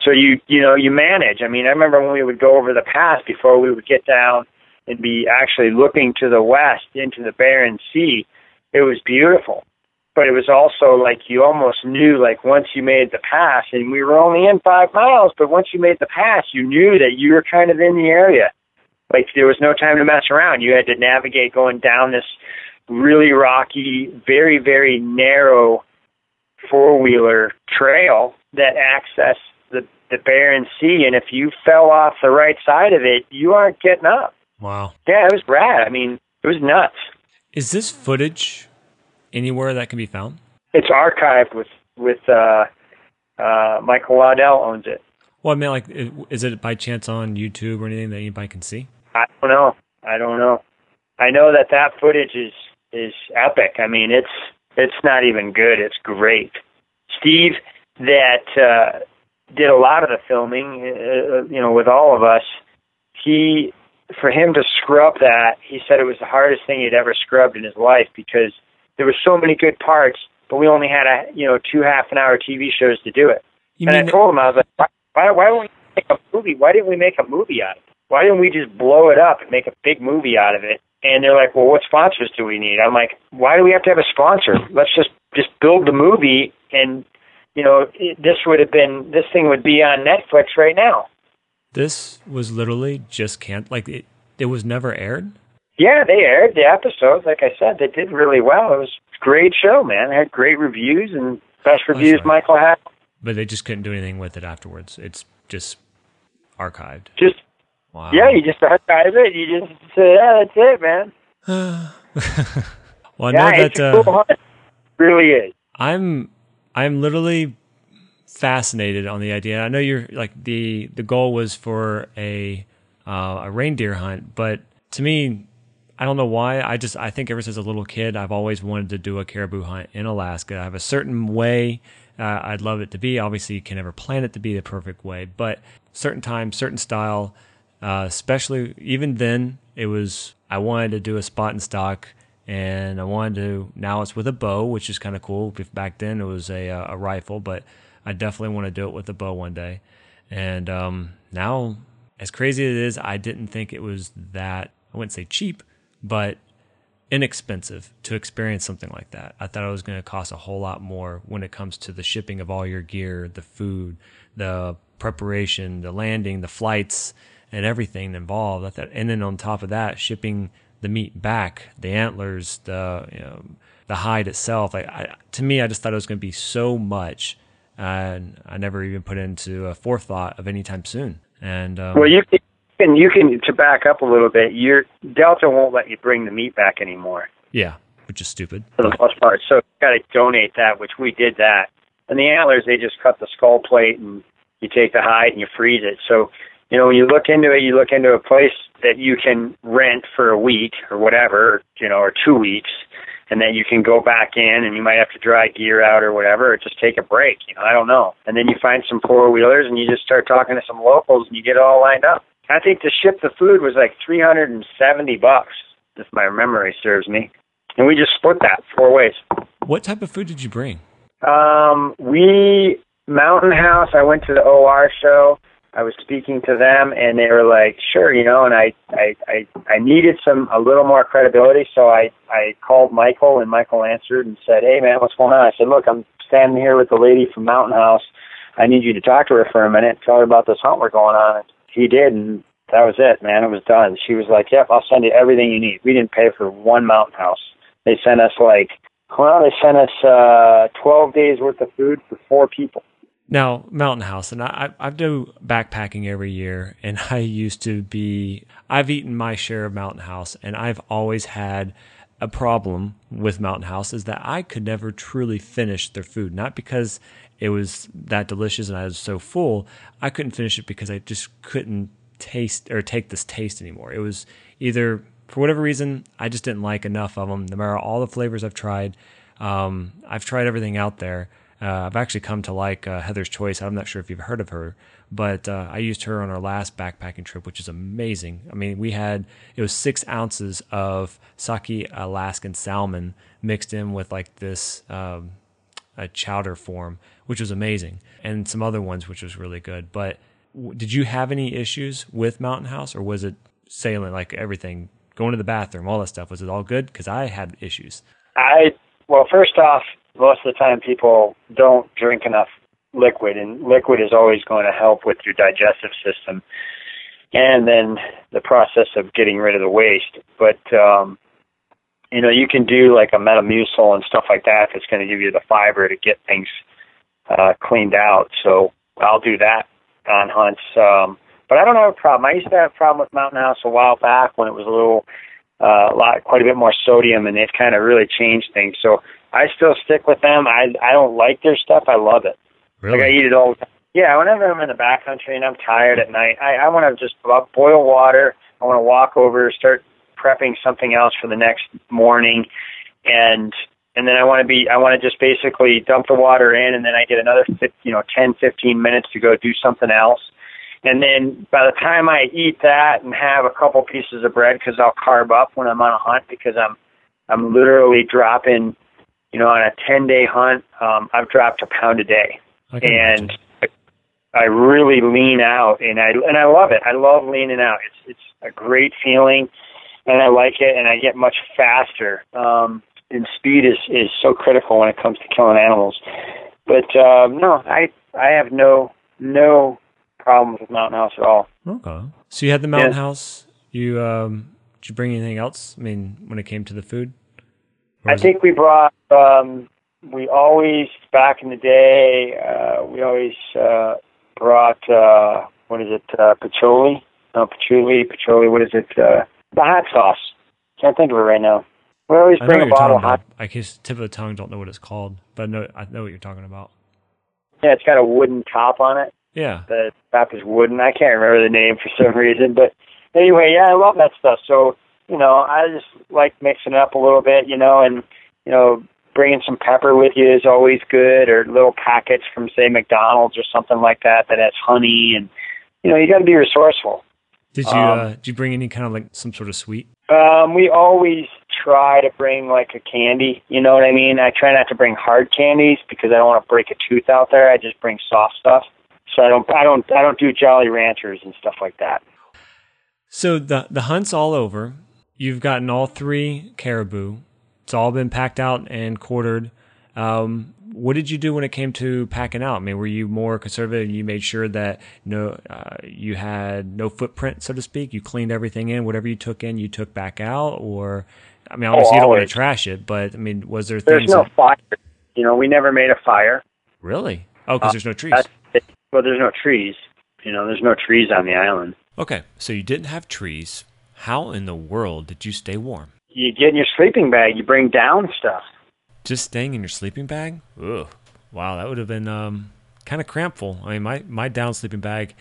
So you you know you manage. I mean, I remember when we would go over the pass before we would get down and be actually looking to the west into the Bering Sea. It was beautiful, but it was also like you almost knew like once you made the pass, and we were only in five miles, but once you made the pass, you knew that you were kind of in the area like there was no time to mess around. You had to navigate going down this really rocky, very very narrow four wheeler trail that accessed the Bering Sea, and if you fell off the right side of it, you aren't getting up. Wow. Yeah, it was rad. I mean, it was nuts. Is this footage anywhere that can be found? It's archived with with uh, uh, Michael Waddell owns it. Well, I mean, like, is it by chance on YouTube or anything that anybody can see? I don't know. I don't know. I know that that footage is is epic. I mean, it's it's not even good. It's great. Steve, that uh, did a lot of the filming, uh, you know, with all of us. He, for him to scrub that, he said it was the hardest thing he'd ever scrubbed in his life because there were so many good parts, but we only had a you know two half an hour TV shows to do it. You and I told him I was like, why, why why don't we make a movie? Why didn't we make a movie out of it? why didn't we just blow it up and make a big movie out of it? And they're like, well, what sponsors do we need? I'm like, why do we have to have a sponsor? Let's just just build the movie, and you know, this would have been this thing would be on Netflix right now. this was literally just can't like it. It was never aired. Yeah, they aired the episodes. Like I said, they did really well. It was a great show, man. It had great reviews and best reviews right. Michael had. but they just couldn't do anything with it afterwards. It's just archived. Just Wow. yeah, you just archive it. You just say, yeah, that's it, man. well, I Yeah, know it's that uh, cool. It really is. I'm I'm literally fascinated on the idea. I know you're like the the goal was for a uh, a reindeer hunt, but to me, I don't know why. I just I think ever since a little kid, I've always wanted to do a caribou hunt in Alaska. I have a certain way uh, I'd love it to be. Obviously, you can never plan it to be the perfect way, but certain time, certain style. Uh, especially even then, it was I wanted to do a spot and stock, and I wanted to. Now it's with a bow, which is kind of cool. Back then it was a uh, a rifle, but I definitely want to do it with a bow one day. And um, now, as crazy as it is, I didn't think it was that. I wouldn't say cheap, but inexpensive to experience something like that. I thought it was going to cost a whole lot more when it comes to the shipping of all your gear, the food, the preparation, the landing, the flights, and everything involved. I thought, and then on top of that, shipping the meat back, the antlers, the you know, the hide itself. Like I, to me, I just thought it was going to be so much, and I never even put into a forethought of any time soon. And um, Well, you can you can to back up a little bit. Your Delta won't let you bring the meat back anymore yeah, which is stupid. for the most part. So you got to donate that, which we did that. And the antlers, they just cut the skull plate and you take the hide and you freeze it. So you know when you look into it, you look into a place that you can rent for a week or whatever, you know, or two weeks. And then you can go back in, and you might have to dry gear out or whatever, or just take a break. You know, I don't know. And then you find some four wheelers, and you just start talking to some locals, and you get it all lined up. I think to ship the food was like three hundred and seventy bucks, if my memory serves me. And we just split that four ways. What type of food did you bring? Um, we Mountain House. I went to the OR show. I was speaking to them, and they were like, "Sure, you know." And I, I, I, I needed some a little more credibility, so I, I called Michael, and Michael answered and said, "Hey, man, what's going on?" I said, "Look, I'm standing here with the lady from Mountain House. I need you to talk to her for a minute, tell her about this hunt we're going on." And he did, and that was it, man. It was done. She was like, "Yep, I'll send you everything you need." We didn't pay for one Mountain House. They sent us like, well, they sent us uh, 12 days worth of food for four people. Now, Mountain House, and I, I do backpacking every year, and I used to be, I've eaten my share of Mountain House, and I've always had a problem with Mountain House is that I could never truly finish their food. Not because it was that delicious and I was so full, I couldn't finish it because I just couldn't taste or take this taste anymore. It was either, for whatever reason, I just didn't like enough of them. No matter all the flavors I've tried, um, I've tried everything out there uh, I've actually come to like uh, Heather's Choice. I'm not sure if you've heard of her, but uh, I used her on our last backpacking trip, which is amazing. I mean, we had it was six ounces of sockeye Alaskan salmon mixed in with like this um, a chowder form, which was amazing, and some other ones, which was really good. But w- did you have any issues with Mountain House, or was it sailing like everything, going to the bathroom, all that stuff? Was it all good? Because I had issues. I well, first off, most of the time people don't drink enough liquid, and liquid is always going to help with your digestive system and then the process of getting rid of the waste. But um, you know, you can do like a Metamucil and stuff like that that's going to give you the fiber to get things uh, cleaned out. So I'll do that on hunts. Um, but I don't have a problem. I used to have a problem with Mountain House a while back when it was a little, uh, a lot, quite a bit more sodium, and they've kind of really changed things. So I still stick with them. I I don't like their stuff. I love it. Really? Like I eat it all the time. Yeah, whenever I'm in the backcountry and I'm tired at night, I, I want to just boil water. I want to walk over, start prepping something else for the next morning, and and then I want to be I want to just basically dump the water in, and then I get another you know ten fifteen minutes to go do something else. And then by the time I eat that and have a couple pieces of bread, because I'll carb up when I'm on a hunt, because I'm I'm literally dropping you know, on a 10 day hunt, um, I've dropped a pound a day. And imagine. I really lean out and I, and I love it. I love leaning out. It's, it's a great feeling and I like it and I get much faster. Um, and speed is, is so critical when it comes to killing animals. But, um, no, I, I have no, no problems with Mountain House at all. Okay. So you had the Mountain Yeah. House. You um, did you bring anything else? I mean, when it came to the food. I think we brought. Um, we always back in the day. Uh, we always uh, brought. Uh, what is it? Uh, patchouli? No, patchouli. Patchouli. What is it? Uh, the hot sauce. Can't think of it right now. We always bring a bottle of hot. about. I guess tip of the tongue don't know what it's called, but I know I know what you're talking about. Yeah, it's got a wooden top on it. Yeah. The top is wooden. I can't remember the name for some reason, but anyway, yeah, I love that stuff. So you know, I just like mixing it up a little bit, you know, and you know, bringing some pepper with you is always good, or little packets from say McDonald's or something like that that has honey, and you know, you got to be resourceful. Did you Um, uh, did you bring any kind of like some sort of sweet? Um, we always try to bring like a candy. You know what I mean? I try not to bring hard candies because I don't want to break a tooth out there. I just bring soft stuff. So I don't, I don't, I don't do Jolly Ranchers and stuff like that. So the the hunt's all over. You've gotten all three caribou. It's all been packed out and quartered. Um, what did you do when it came to packing out? I mean, were you more conservative? And you made sure that no, uh, you had no footprint, so to speak. You cleaned everything in. Whatever you took in, you took back out. Or, I mean, obviously you don't want to trash it, but I mean, was there There's things? no that- fire. You know, we never made a fire. really? Oh, because Uh, there's no trees. Well, there's no trees. You know, there's no trees on the island. Okay, so you didn't have trees. How in the world did you stay warm? You get in your sleeping bag. You bring down stuff. Just staying in your sleeping bag? Ugh. Wow, that would have been um, kind of crampful. I mean, my, my down sleeping bag,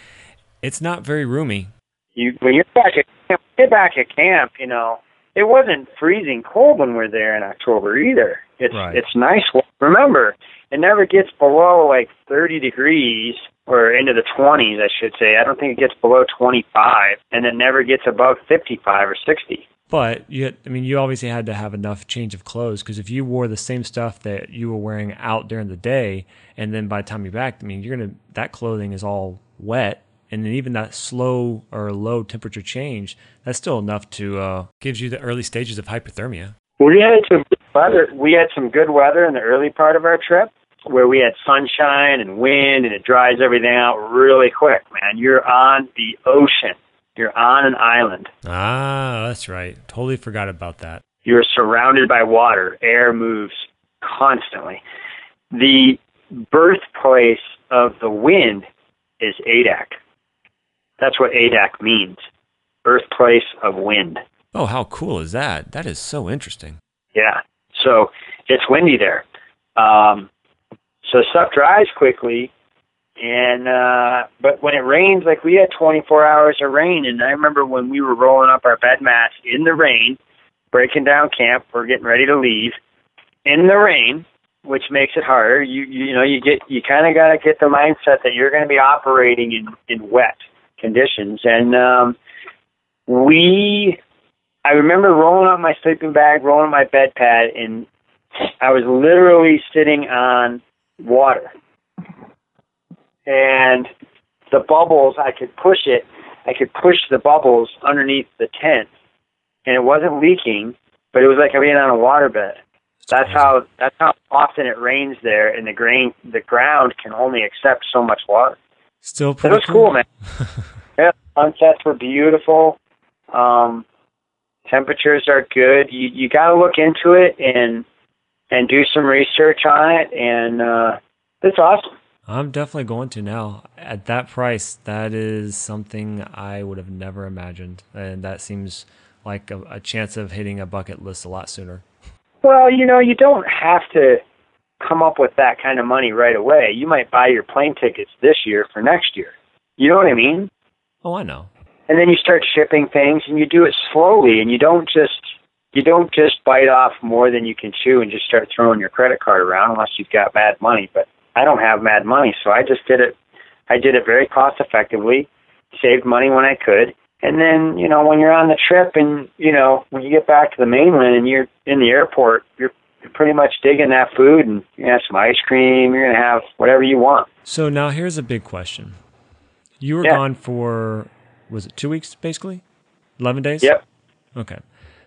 it's not very roomy. You when you're back at camp, get back at camp. You know, it wasn't freezing cold when we're there in October either. It's Right. it's nice. Remember, it never gets below like 30 degrees or into the 20s, I should say. I don't think it gets below 25, and it never gets above 55 or 60. But you, had, I mean, you obviously had to have enough change of clothes because if you wore the same stuff that you were wearing out during the day, and then by the time you're back, I mean, you're gonna that clothing is all wet and then even that slow or low temperature change, that's still enough to uh, gives you the early stages of hypothermia. We had some weather. We had some good weather in the early part of our trip, where we had sunshine and wind, and it dries everything out really quick. Man, you're on the ocean. You're on an island. Ah, that's right. Totally forgot about that. You're surrounded by water. Air moves constantly. The birthplace of the wind is Adak. That's what Adak means. Birthplace of wind. Oh, how cool is that? That is so interesting. Yeah. So it's windy there. Um, so stuff dries quickly, and uh, but when it rains, like we had 24 hours of rain, and I remember when we were rolling up our bed mats in the rain, breaking down camp, we're getting ready to leave in the rain, which makes it harder. You you know you get you kind of got to get the mindset that you're going to be operating in in wet conditions, and um, we. I remember rolling up my sleeping bag, rolling my bed pad, and I was literally sitting on water. And the bubbles, I could push it, I could push the bubbles underneath the tent, and it wasn't leaking, but it was like I being on a waterbed. That's how that's how often it rains there, and the grain the ground can only accept so much water. Still It pretty was cool, man. yeah, sunsets were beautiful. Um, temperatures are good. You you got to look into it and and do some research on it, and uh, it's awesome. I'm definitely going to now. At that price, that is something I would have never imagined, and that seems like a, a chance of hitting a bucket list a lot sooner. Well, you know, you don't have to come up with that kind of money right away. You might buy your plane tickets this year for next year. You know what I mean? Oh, I know. And then you start shipping things and you do it slowly and you don't just you don't just bite off more than you can chew and just start throwing your credit card around unless you've got mad money. But I don't have mad money, so I just did it I did it very cost effectively, saved money when I could, and then, you know, when you're on the trip and, you know, when you get back to the mainland and you're in the airport, you're, pretty much digging that food and you're have some ice cream. You're going to have whatever you want. So now here's a big question. You were Yeah. gone for, was it two weeks basically? 11 days? Yep. Okay.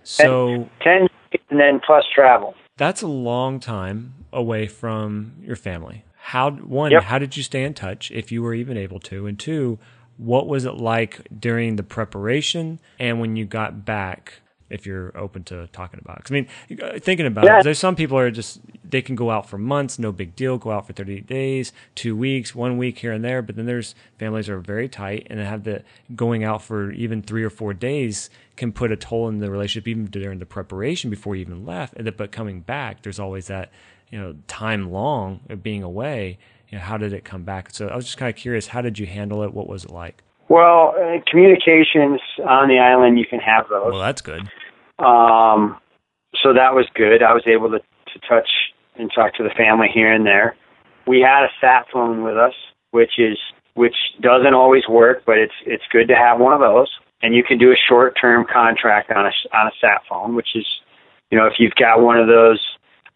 So 10 and then plus travel. that's a long time away from your family. How, one, Yep. how did you stay in touch if you were even able to? And two, what was it like during the preparation and when you got back? If you're open to talking about it, I mean, uh, thinking about Yeah. it, there's some people are just they can go out for months, no big deal. Go out for 30 days, two weeks, one week here and there. But then there's families that are very tight and they have the going out for even three or four days can put a toll in the relationship, even during the preparation before you even left. And but coming back, there's always that you know time long of being away. You know, how did it come back? So I was just kind of curious, how did you handle it? What was it like? Well, uh, communications on the island, you can have those. Well, that's good. Um, so that was good. I was able to, to touch and talk to the family here and there. We had a sat phone with us, which is which doesn't always work, but it's it's good to have one of those. And you can do a short term contract on a on a sat phone, which is, you know, if you've got one of those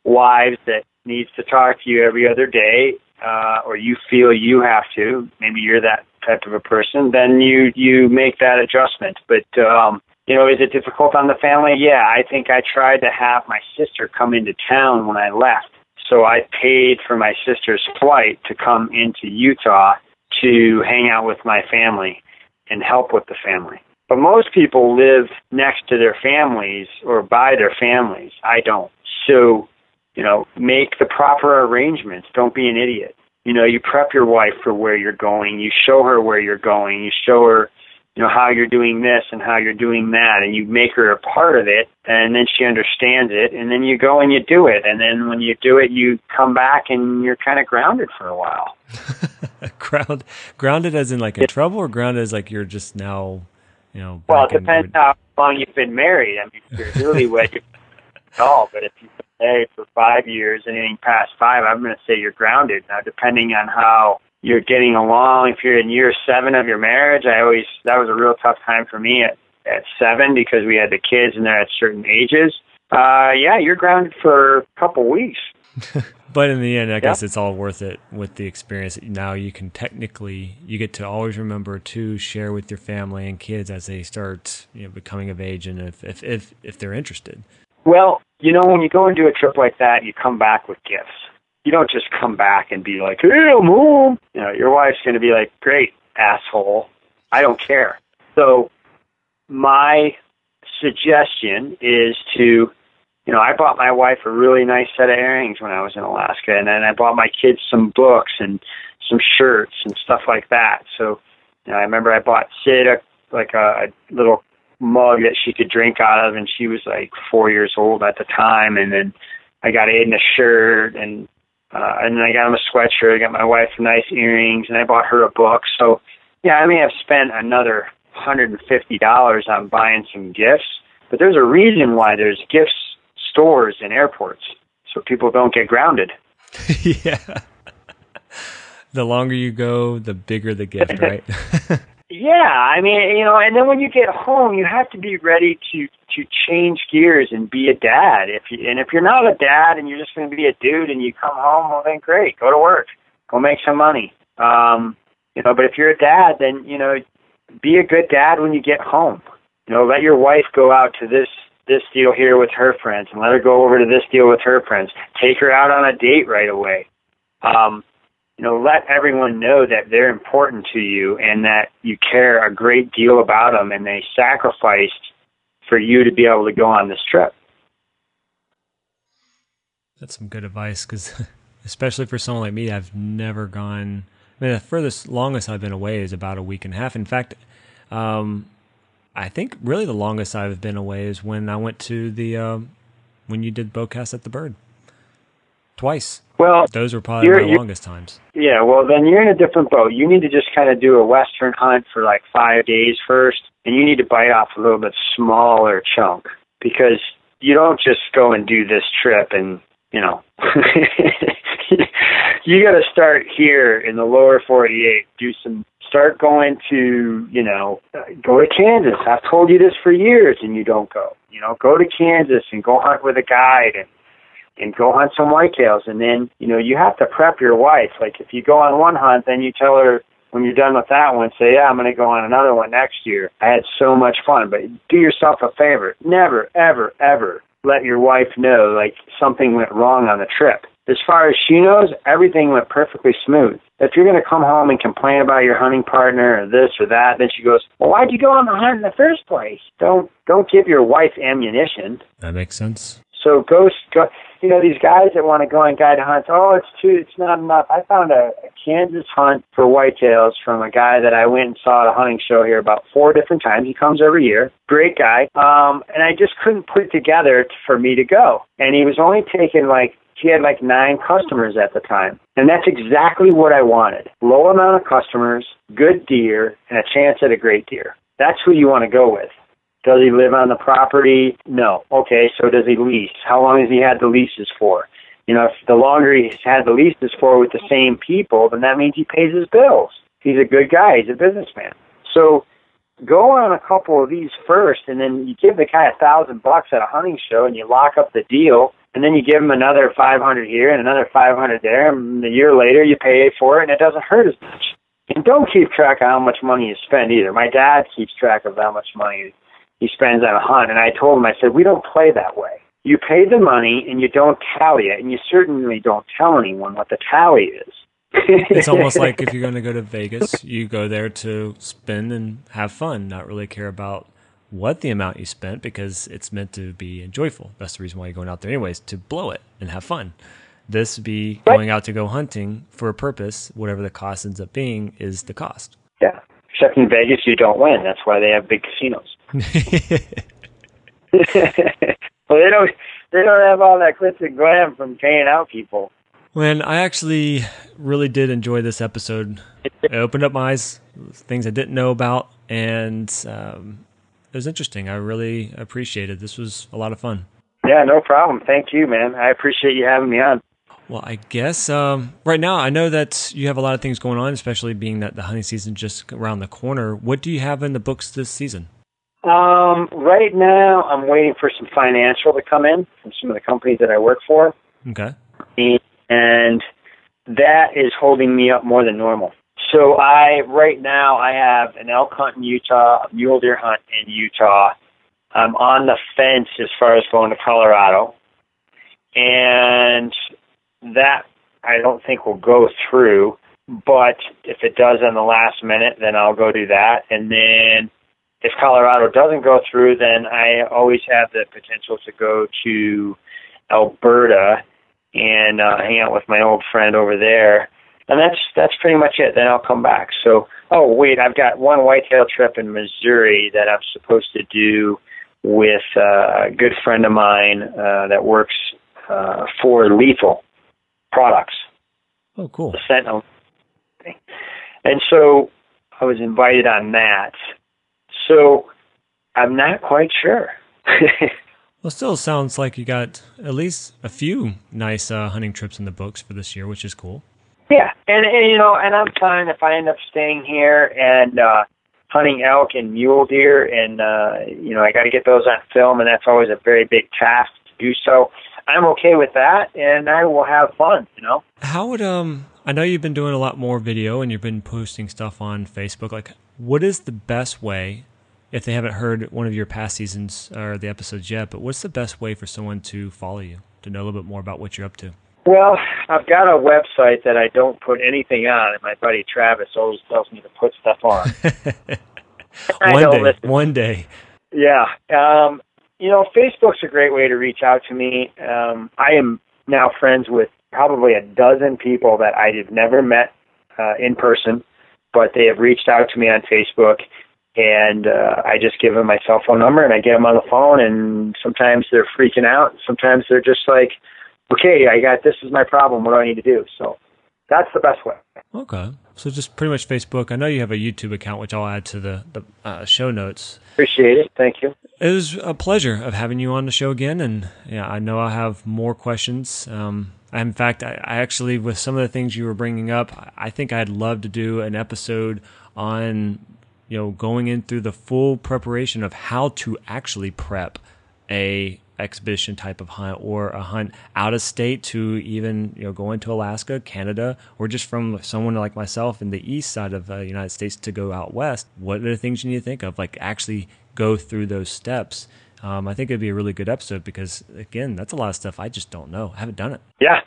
wives that needs to talk to you every other day, uh, or you feel you have to, maybe you're that type of a person, then you you make that adjustment. But um, you know, is it difficult on the family? Yeah, I think I tried to have my sister come into town when I left. So I paid for my sister's flight to come into Utah to hang out with my family and help with the family. But most people live next to their families or by their families. I don't. So, you know, make the proper arrangements. Don't be an idiot. You know, you prep your wife for where you're going. You show her where you're going. You show her you know how you're doing this and how you're doing that and you make her a part of it and then she understands it and then you go and you do it and then when you do it you come back and you're kind of grounded for a while Ground, grounded as in like in trouble, or grounded as like you're just now, you know. well it back in- depends how long you've been married i mean if you're newlywed you're at all but if you've been for five years anything past five i'm going to say you're grounded now depending on how you're getting along if you're in year seven of your marriage i always that was a real tough time for me at at seven because we had the kids and they're at certain ages uh yeah you're grounded for a couple weeks but in the end, I yeah. guess it's all worth it with the experience. Now you can technically you get to always remember to share with your family and kids as they start you know becoming of age and if if if, if they're interested. Well, you know, when you go and do a trip like that, you come back with gifts. You don't just come back and be like, "Hey, I'm home." You know, your wife's going to be like, "Great, asshole. I don't care." So, my suggestion is to you know, I bought my wife a really nice set of earrings when I was in Alaska, and then I bought my kids some books and some shirts and stuff like that. So, you know, I remember I bought Sid a, like a, a little mug that she could drink out of, and she was like four years old at the time. And then I got Aiden a shirt, and uh, and then I got him a sweatshirt. I got my wife nice earrings, and I bought her a book. So, yeah, I may have spent another hundred and fifty dollars on buying some gifts, but there's a reason why there's gifts stores in airports so people don't get grounded. yeah. The longer you go, the bigger the gift, right? yeah, I mean, you know, and then when you get home, you have to be ready to to change gears and be a dad. If you and if you're not a dad and you're just going to be a dude and you come home, well then great, go to work, go make some money. Um, you know, but if you're a dad, then you know, be a good dad when you get home. You know, let your wife go out to this this deal here with her friends and let her go over to this deal with her friends. Take her out on a date right away. Um, you know, let everyone know that they're important to you and that you care a great deal about them and they sacrificed for you to be able to go on this trip. That's some good advice because, especially for someone like me, I've never gone. I mean, the furthest, longest I've been away is about a week and a half. In fact, um, I think really the longest I've been away is when I went to the um, when you did Bowcast at the Bird twice. Well, those were probably my longest times. Yeah, well, then you're in a different boat. You need to just kind of do a western hunt for like five days first, and you need to bite off a little bit smaller chunk because you don't just go and do this trip and you know you got to start here in the lower 48 do some start going to, you know, go to Kansas. I've told you this for years and you don't go. You know, go to Kansas and go hunt with a guide and and go hunt some whitetails and then, you know, you have to prep your wife. Like if you go on one hunt, then you tell her when you're done with that one, say, Yeah, I'm gonna go on another one next year. I had so much fun. But do yourself a favor. Never, ever, ever let your wife know like something went wrong on the trip as far as she knows, everything went perfectly smooth. If you're going to come home and complain about your hunting partner or this or that, then she goes, "Well, why'd you go on the hunt in the first place?" Don't don't give your wife ammunition. That makes sense. So go, go you know, these guys that want to go on guide hunts. Oh, it's too, it's not enough. I found a, a Kansas hunt for whitetails from a guy that I went and saw at a hunting show here about four different times. He comes every year. Great guy. Um, and I just couldn't put it together for me to go. And he was only taking like he had like nine customers at the time. And that's exactly what I wanted. Low amount of customers, good deer, and a chance at a great deer. That's who you want to go with. Does he live on the property? No. Okay, so does he lease? How long has he had the leases for? You know, if the longer he's had the leases for with the same people, then that means he pays his bills. He's a good guy. He's a businessman. So go on a couple of these first, and then you give the guy a thousand bucks at a hunting show, and you lock up the deal and then you give them another 500 here and another 500 there, and a year later you pay for it, and it doesn't hurt as much. And don't keep track of how much money you spend either. My dad keeps track of how much money he spends on a hunt, and I told him, I said, we don't play that way. You pay the money and you don't tally it, and you certainly don't tell anyone what the tally is. it's almost like if you're going to go to Vegas, you go there to spend and have fun, not really care about what the amount you spent because it's meant to be joyful. That's the reason why you're going out there, anyways, to blow it and have fun. This be right. going out to go hunting for a purpose, whatever the cost ends up being, is the cost. Yeah. Except in Vegas, you don't win. That's why they have big casinos. Well, they don't. They don't have all that glitz and glam from paying out people. When I actually really did enjoy this episode, it opened up my eyes, things I didn't know about, and um, it was interesting. I really appreciated. This was a lot of fun. Yeah, no problem. Thank you, man. I appreciate you having me on. Well, I guess um, right now I know that you have a lot of things going on, especially being that the hunting season just around the corner. What do you have in the books this season? Um, right now, I'm waiting for some financial to come in from some of the companies that I work for. Okay. and that is holding me up more than normal. So I right now I have an elk hunt in Utah, a mule deer hunt in Utah. I'm on the fence as far as going to Colorado, and that I don't think will go through. But if it does on the last minute, then I'll go do that. And then if Colorado doesn't go through, then I always have the potential to go to Alberta and uh, hang out with my old friend over there. And that's that's pretty much it. Then I'll come back. So, oh wait, I've got one whitetail trip in Missouri that I'm supposed to do with uh, a good friend of mine uh, that works uh, for Lethal Products. Oh, cool. The Sentinel. And so I was invited on that. So I'm not quite sure. well, still sounds like you got at least a few nice uh, hunting trips in the books for this year, which is cool. Yeah, and, and you know, and I'm fine if I end up staying here and uh hunting elk and mule deer, and uh, you know, I got to get those on film, and that's always a very big task to do so. I'm okay with that, and I will have fun. You know. How would um? I know you've been doing a lot more video, and you've been posting stuff on Facebook. Like, what is the best way? If they haven't heard one of your past seasons or the episodes yet, but what's the best way for someone to follow you to know a little bit more about what you're up to? Well, I've got a website that I don't put anything on, and my buddy Travis always tells me to put stuff on. one day, listen. one day. Yeah, um, you know, Facebook's a great way to reach out to me. Um, I am now friends with probably a dozen people that I have never met uh, in person, but they have reached out to me on Facebook, and uh, I just give them my cell phone number, and I get them on the phone, and sometimes they're freaking out, sometimes they're just like okay, I got this is my problem. What do I need to do? So that's the best way. Okay. So just pretty much Facebook. I know you have a YouTube account, which I'll add to the, the uh, show notes. Appreciate it. Thank you. It was a pleasure of having you on the show again, and yeah, I know I have more questions. Um, in fact, I, I actually, with some of the things you were bringing up, I think I'd love to do an episode on, you know, going in through the full preparation of how to actually prep a exhibition type of hunt or a hunt out of state to even you know going to Alaska, Canada, or just from someone like myself in the east side of the uh, United States to go out west, what are the things you need to think of? Like actually go through those steps. Um, I think it'd be a really good episode because again, that's a lot of stuff I just don't know. I haven't done it. Yeah,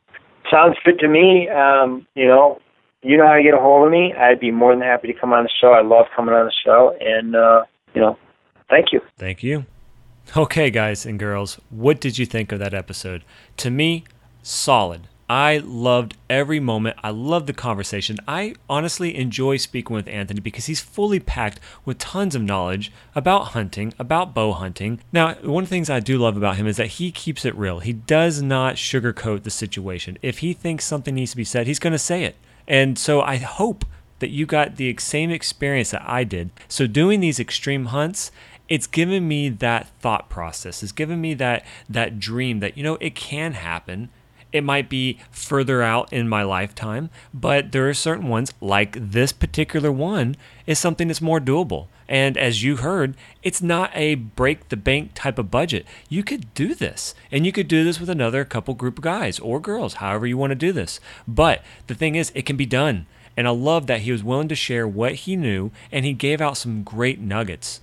sounds good to me. Um, you know, you know how to get a hold of me. I'd be more than happy to come on the show. I love coming on the show, and uh, you know, thank you. Thank you. Okay, guys and girls, what did you think of that episode? To me, solid. I loved every moment. I loved the conversation. I honestly enjoy speaking with Anthony because he's fully packed with tons of knowledge about hunting, about bow hunting. Now, one of the things I do love about him is that he keeps it real. He does not sugarcoat the situation. If he thinks something needs to be said, he's going to say it. And so I hope that you got the same experience that I did. So, doing these extreme hunts, it's given me that thought process. It's given me that that dream that you know it can happen. It might be further out in my lifetime, but there are certain ones like this particular one is something that's more doable. And as you heard, it's not a break the bank type of budget. You could do this, and you could do this with another couple group of guys or girls, however you want to do this. But the thing is, it can be done. And I love that he was willing to share what he knew and he gave out some great nuggets.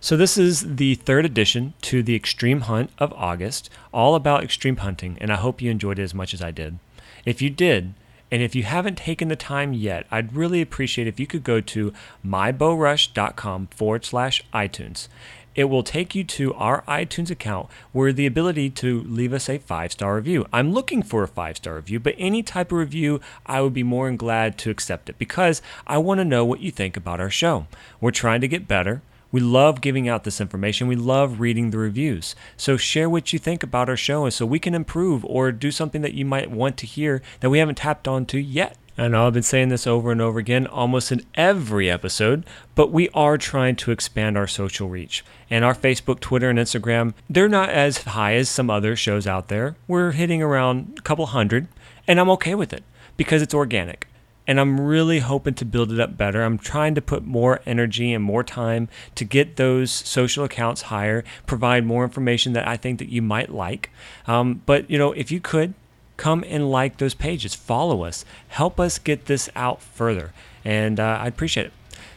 So, this is the third edition to the Extreme Hunt of August, all about extreme hunting, and I hope you enjoyed it as much as I did. If you did, and if you haven't taken the time yet, I'd really appreciate if you could go to mybowrush.com forward slash iTunes. It will take you to our iTunes account where the ability to leave us a five star review. I'm looking for a five star review, but any type of review, I would be more than glad to accept it because I want to know what you think about our show. We're trying to get better. We love giving out this information. We love reading the reviews. So share what you think about our show so we can improve or do something that you might want to hear that we haven't tapped onto yet. I know I've been saying this over and over again almost in every episode, but we are trying to expand our social reach. And our Facebook, Twitter, and Instagram, they're not as high as some other shows out there. We're hitting around a couple hundred, and I'm okay with it because it's organic and I'm really hoping to build it up better. I'm trying to put more energy and more time to get those social accounts higher, provide more information that I think that you might like. Um, but you know, if you could come and like those pages, follow us, help us get this out further, and uh, I'd appreciate it.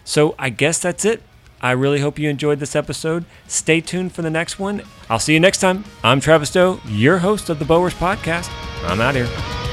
So I guess that's it. I really hope you enjoyed this episode. Stay tuned for the next one. I'll see you next time. I'm Travis Doe, your host of the BowRush Podcast. I'm out here.